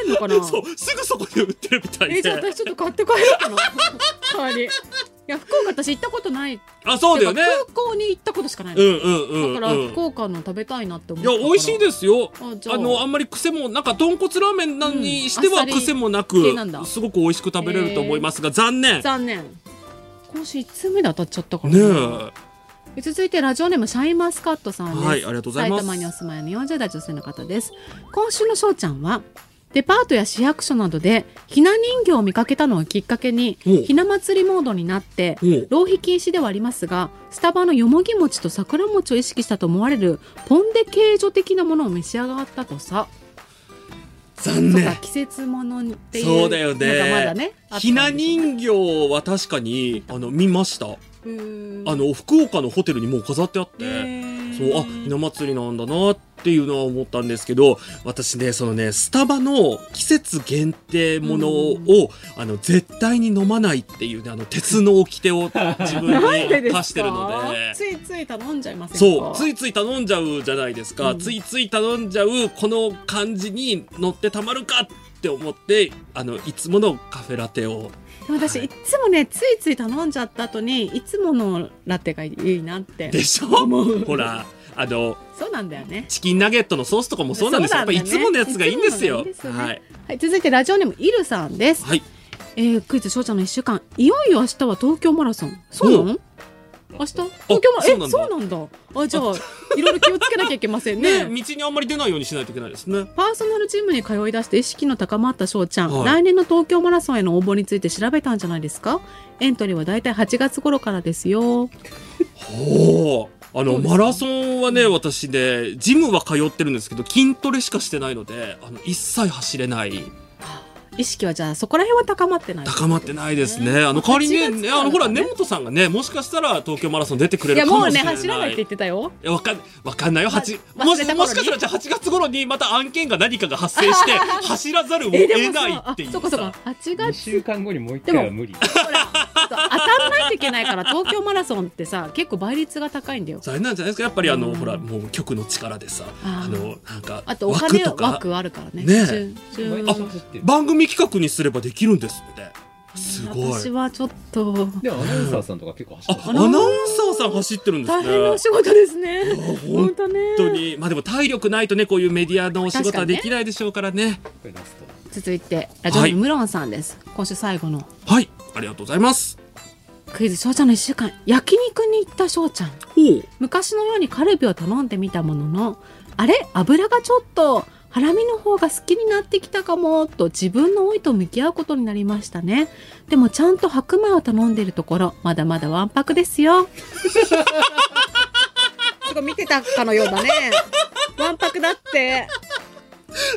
Speaker 3: んのかな？
Speaker 2: そうすぐそこで売ってるみたい
Speaker 3: えじゃあ
Speaker 2: で
Speaker 3: 私ちょっと買って帰ろうかな。代わり。いや福岡私行ったことない。
Speaker 2: あそうだよね。
Speaker 3: 空港に行ったことしかないの、
Speaker 2: うんうんうん、うん、
Speaker 3: だから福岡の食べたいなって思
Speaker 2: いや
Speaker 3: ったから。
Speaker 2: 美味しいですよ。
Speaker 3: ああ。
Speaker 2: あのあんまり癖もなんか豚骨ラーメンなにしては癖もな
Speaker 3: 系なん
Speaker 2: すごく美味しく食べれると思いますが残念。ね
Speaker 3: 残念。今週1通目で当た。っちゃったからな
Speaker 2: え。
Speaker 3: 続いてラジオネームシャインマスカットさんです、
Speaker 2: はいありがとうございます。
Speaker 3: 埼玉にお住まいの40代女性の方です。今週のしょうちゃんはデパートや市役所などでひな人形を見かけたのをきっかけにひな祭りモードになって浪費禁止ではありますがスタバのよもぎ餅と桜餅を意識したと思われるポン・デ・ケージョ的なものを召し上がったとさ。
Speaker 2: 残念。
Speaker 3: 季節ものっていう
Speaker 2: そうだよね。
Speaker 3: ね
Speaker 2: ひな人形は確かにあの見ました。あの福岡のホテルにもう飾ってあって。そうあひな祭りなんだなっていうのは思ったんですけど私ねそのねスタバの季節限定ものを、あの絶対に飲まないっていうねあの鉄の掟を自分に 課してるので。
Speaker 3: ついつい頼んじゃいませんか？
Speaker 2: そうついつい頼んじゃうじゃないですか、
Speaker 3: うん。
Speaker 2: ついつい頼んじゃうこの感じに乗ってたまるかって思ってあのいつものカフェラテを。
Speaker 3: でも私い。つもねついつい頼んじゃった後にいつものラテがいいなって
Speaker 2: でしょ？ほらあの
Speaker 3: そうなんだよね。
Speaker 2: チキンナゲットのソースとかもそうなんです。よ、やっぱいつものやつがいいんですよ。
Speaker 3: ね。
Speaker 2: はい、
Speaker 3: はい続いてラジオネームイルさんです、
Speaker 2: はい、
Speaker 3: えー、クイズ翔ちゃんの1週間。いよいよ明日は東京マラソン。そうなの？明日？東京マ
Speaker 2: そうなんだ。
Speaker 3: えそうなんだ。あじゃあいろいろ気をつけなきゃいけませんね。
Speaker 2: ね道にあんまり出ないようにしないといけないですね。
Speaker 3: パーソナルジムに通い出して意識の高まった翔ちゃん、
Speaker 2: はい。
Speaker 3: 来年の東京マラソンへの応募について調べたんじゃないですか？エントリーはだいたい8月頃からですよ。
Speaker 2: ほうあのマラソンはね私ねジムは通ってるんですけど筋トレしかしてないのであの一切走れない
Speaker 3: 意識はじゃあそこら辺は高まってない？
Speaker 2: 高まってないですね。あの代わりに
Speaker 3: 8月
Speaker 2: ね、
Speaker 3: から
Speaker 2: あのほら根本さんがね、もしかしたら東京マラソン出てくれ
Speaker 3: いやもうね
Speaker 2: るかもしれない。
Speaker 3: 走らないって言ってたよ。
Speaker 2: いやわかんわかんないよ。八
Speaker 3: ま
Speaker 2: もしもしかしたらじゃあ8月頃にまた案件が何かが発生して 走らざるを得ないっていう
Speaker 3: あそこそこ
Speaker 2: さ。
Speaker 3: 8
Speaker 7: 2
Speaker 3: 月
Speaker 7: 週間後にもう一回は無理。
Speaker 3: ほら当たんないといけないから東京マラソンってさ 結構倍率が高いんだよ。
Speaker 2: それなんじゃないですか。やっぱりあの、
Speaker 3: うん。
Speaker 2: ほらもう局の力でさ、
Speaker 3: あ
Speaker 2: のなんか
Speaker 3: あとお金
Speaker 2: 枠とか。
Speaker 3: 枠あるからね。
Speaker 2: ね番組企画にすればできるんですって。すごい。
Speaker 3: 私はちょっと。
Speaker 7: でもアナウンサーさんとか結構走って
Speaker 2: あ、
Speaker 7: る
Speaker 2: アナウンサーさん走ってるんですね。
Speaker 3: 大変なお仕事ですね。
Speaker 2: 本
Speaker 3: 本当ね。
Speaker 2: 本当に、まあでも体力ないとね、こういうメディアのお仕事はできないでしょうからね。
Speaker 7: これラスト
Speaker 3: 続いてラジオネームムロンさんです、今週最後の。
Speaker 2: はい、ありがとうございます。
Speaker 3: クイズ翔ちゃんの1週間。焼肉に行った翔ちゃん。昔のようにカルビを頼んでみたもののあれ？油がちょっとハラミの方が好きになってきたかもと自分の老いと向き合うことになりましたね。でもちゃんと白米を頼んでいるところまだまだわんぱくですよ。すごい見てたかのようだね。わんぱくだって。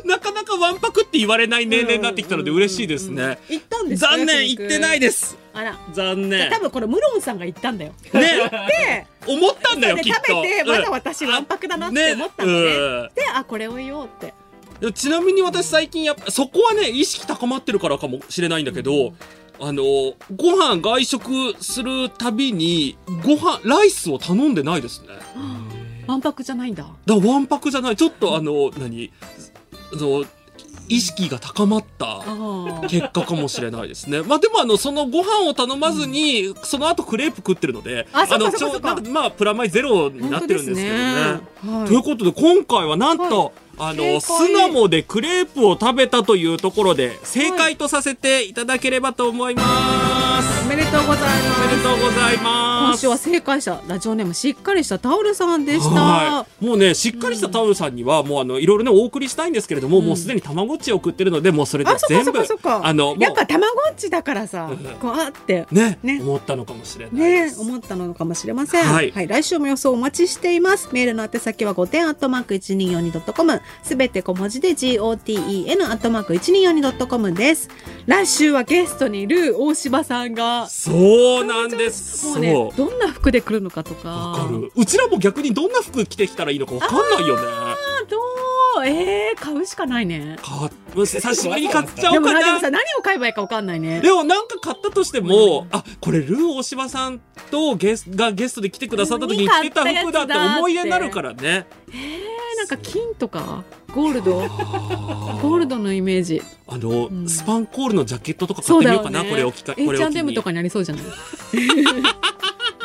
Speaker 2: なかなかわんぱくって言われない年齢になってきたので嬉しいですね。
Speaker 3: 行ったんですか？
Speaker 2: 残念、
Speaker 3: 焼肉
Speaker 2: 言ってないです。
Speaker 3: あら。
Speaker 2: 残念。
Speaker 3: 多分これムロンさんが言ったんだよ。
Speaker 2: ね、
Speaker 3: で
Speaker 2: 思ったんだよ、
Speaker 3: で
Speaker 2: きっと。
Speaker 3: 食べてまだ
Speaker 2: うん。
Speaker 3: 私わんぱくだなって思ったのね。
Speaker 2: うん。
Speaker 3: であこれを言おうって
Speaker 2: ちなみに私最近やっぱそこはね意識高まってるからかもしれないんだけど、あのご飯外食するたびにご飯ライスを頼んでないですね。
Speaker 3: わんぱくじゃないんだ。
Speaker 2: だわんぱくじゃない。ちょっとあの何その意識が高まった
Speaker 3: ああ
Speaker 2: 結果かもしれないですね。まあでもあのそのご飯を頼まずに、その後クレープ食ってるので、
Speaker 3: あ
Speaker 2: のちょまあプラマイゼロになってるんですけどね。
Speaker 3: はい。
Speaker 2: ということで今回はなんと、あの巣鴨でクレープを食べたというところで正解とさせていただければと思います。
Speaker 3: おめでとうござい
Speaker 2: おめでとうございます。
Speaker 3: ます今週は正解者ラジオネームしっかりしたタオルさんでした、
Speaker 2: はい、もうねしっかりしたタオルさんには、もうあのいろいろねお送りしたいんですけれども、もうすでにたまごっちを送ってるのでもうそれで全部あの
Speaker 3: やっぱたまごっちだからさ
Speaker 2: うん。
Speaker 3: こうあって
Speaker 2: ね。
Speaker 3: ね。
Speaker 2: 思ったのかもしれないで
Speaker 3: ね
Speaker 2: す。
Speaker 3: 思ったのかもしれません。
Speaker 2: は
Speaker 3: はいい、来週も予想お待ちしています。メールの宛先は5点アットマーク 1242.com すべて小文字で GOTEN アットマーク 1242.com です。来週はゲストにいる大柴さんが
Speaker 2: そうなんです。
Speaker 3: も
Speaker 2: そうう
Speaker 3: ねどんな服で来るのかとか。
Speaker 2: うちらも逆にどんな服着てきたらいいのかわかんないよね。
Speaker 3: あどうえー、買うしかないね。
Speaker 2: か久しぶりに買っちゃおうか
Speaker 3: でもなでも
Speaker 2: な。
Speaker 3: さ何を買えばいいかわかんないね。
Speaker 2: でもなんか買ったとしても、あ、これルー大柴さんとゲスがゲストで来てくださった時に着てた服だって思い出になるからね。
Speaker 3: えー、なんか金とかゴールドゴールドのイメージ。
Speaker 2: あの、
Speaker 3: ん
Speaker 2: スパンコールのジャケットとか買ってみようかな、
Speaker 3: ね。
Speaker 2: これを機会、これを機
Speaker 3: H&M
Speaker 2: に
Speaker 3: とかにありそうじゃない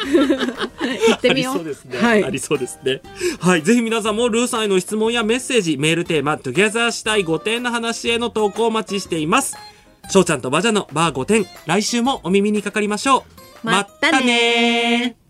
Speaker 3: 行ってみよう。
Speaker 2: ありそうですね。
Speaker 3: はい
Speaker 2: ありそうですね。はい。ぜひ皆さんもルーさんへの質問やメッセージ、メールテーマ、トゥギャザーしたい5点の話への投稿をお待ちしています。翔ちゃんとバジャのバー5点、来週もお耳にかかりましょう。
Speaker 3: まったねー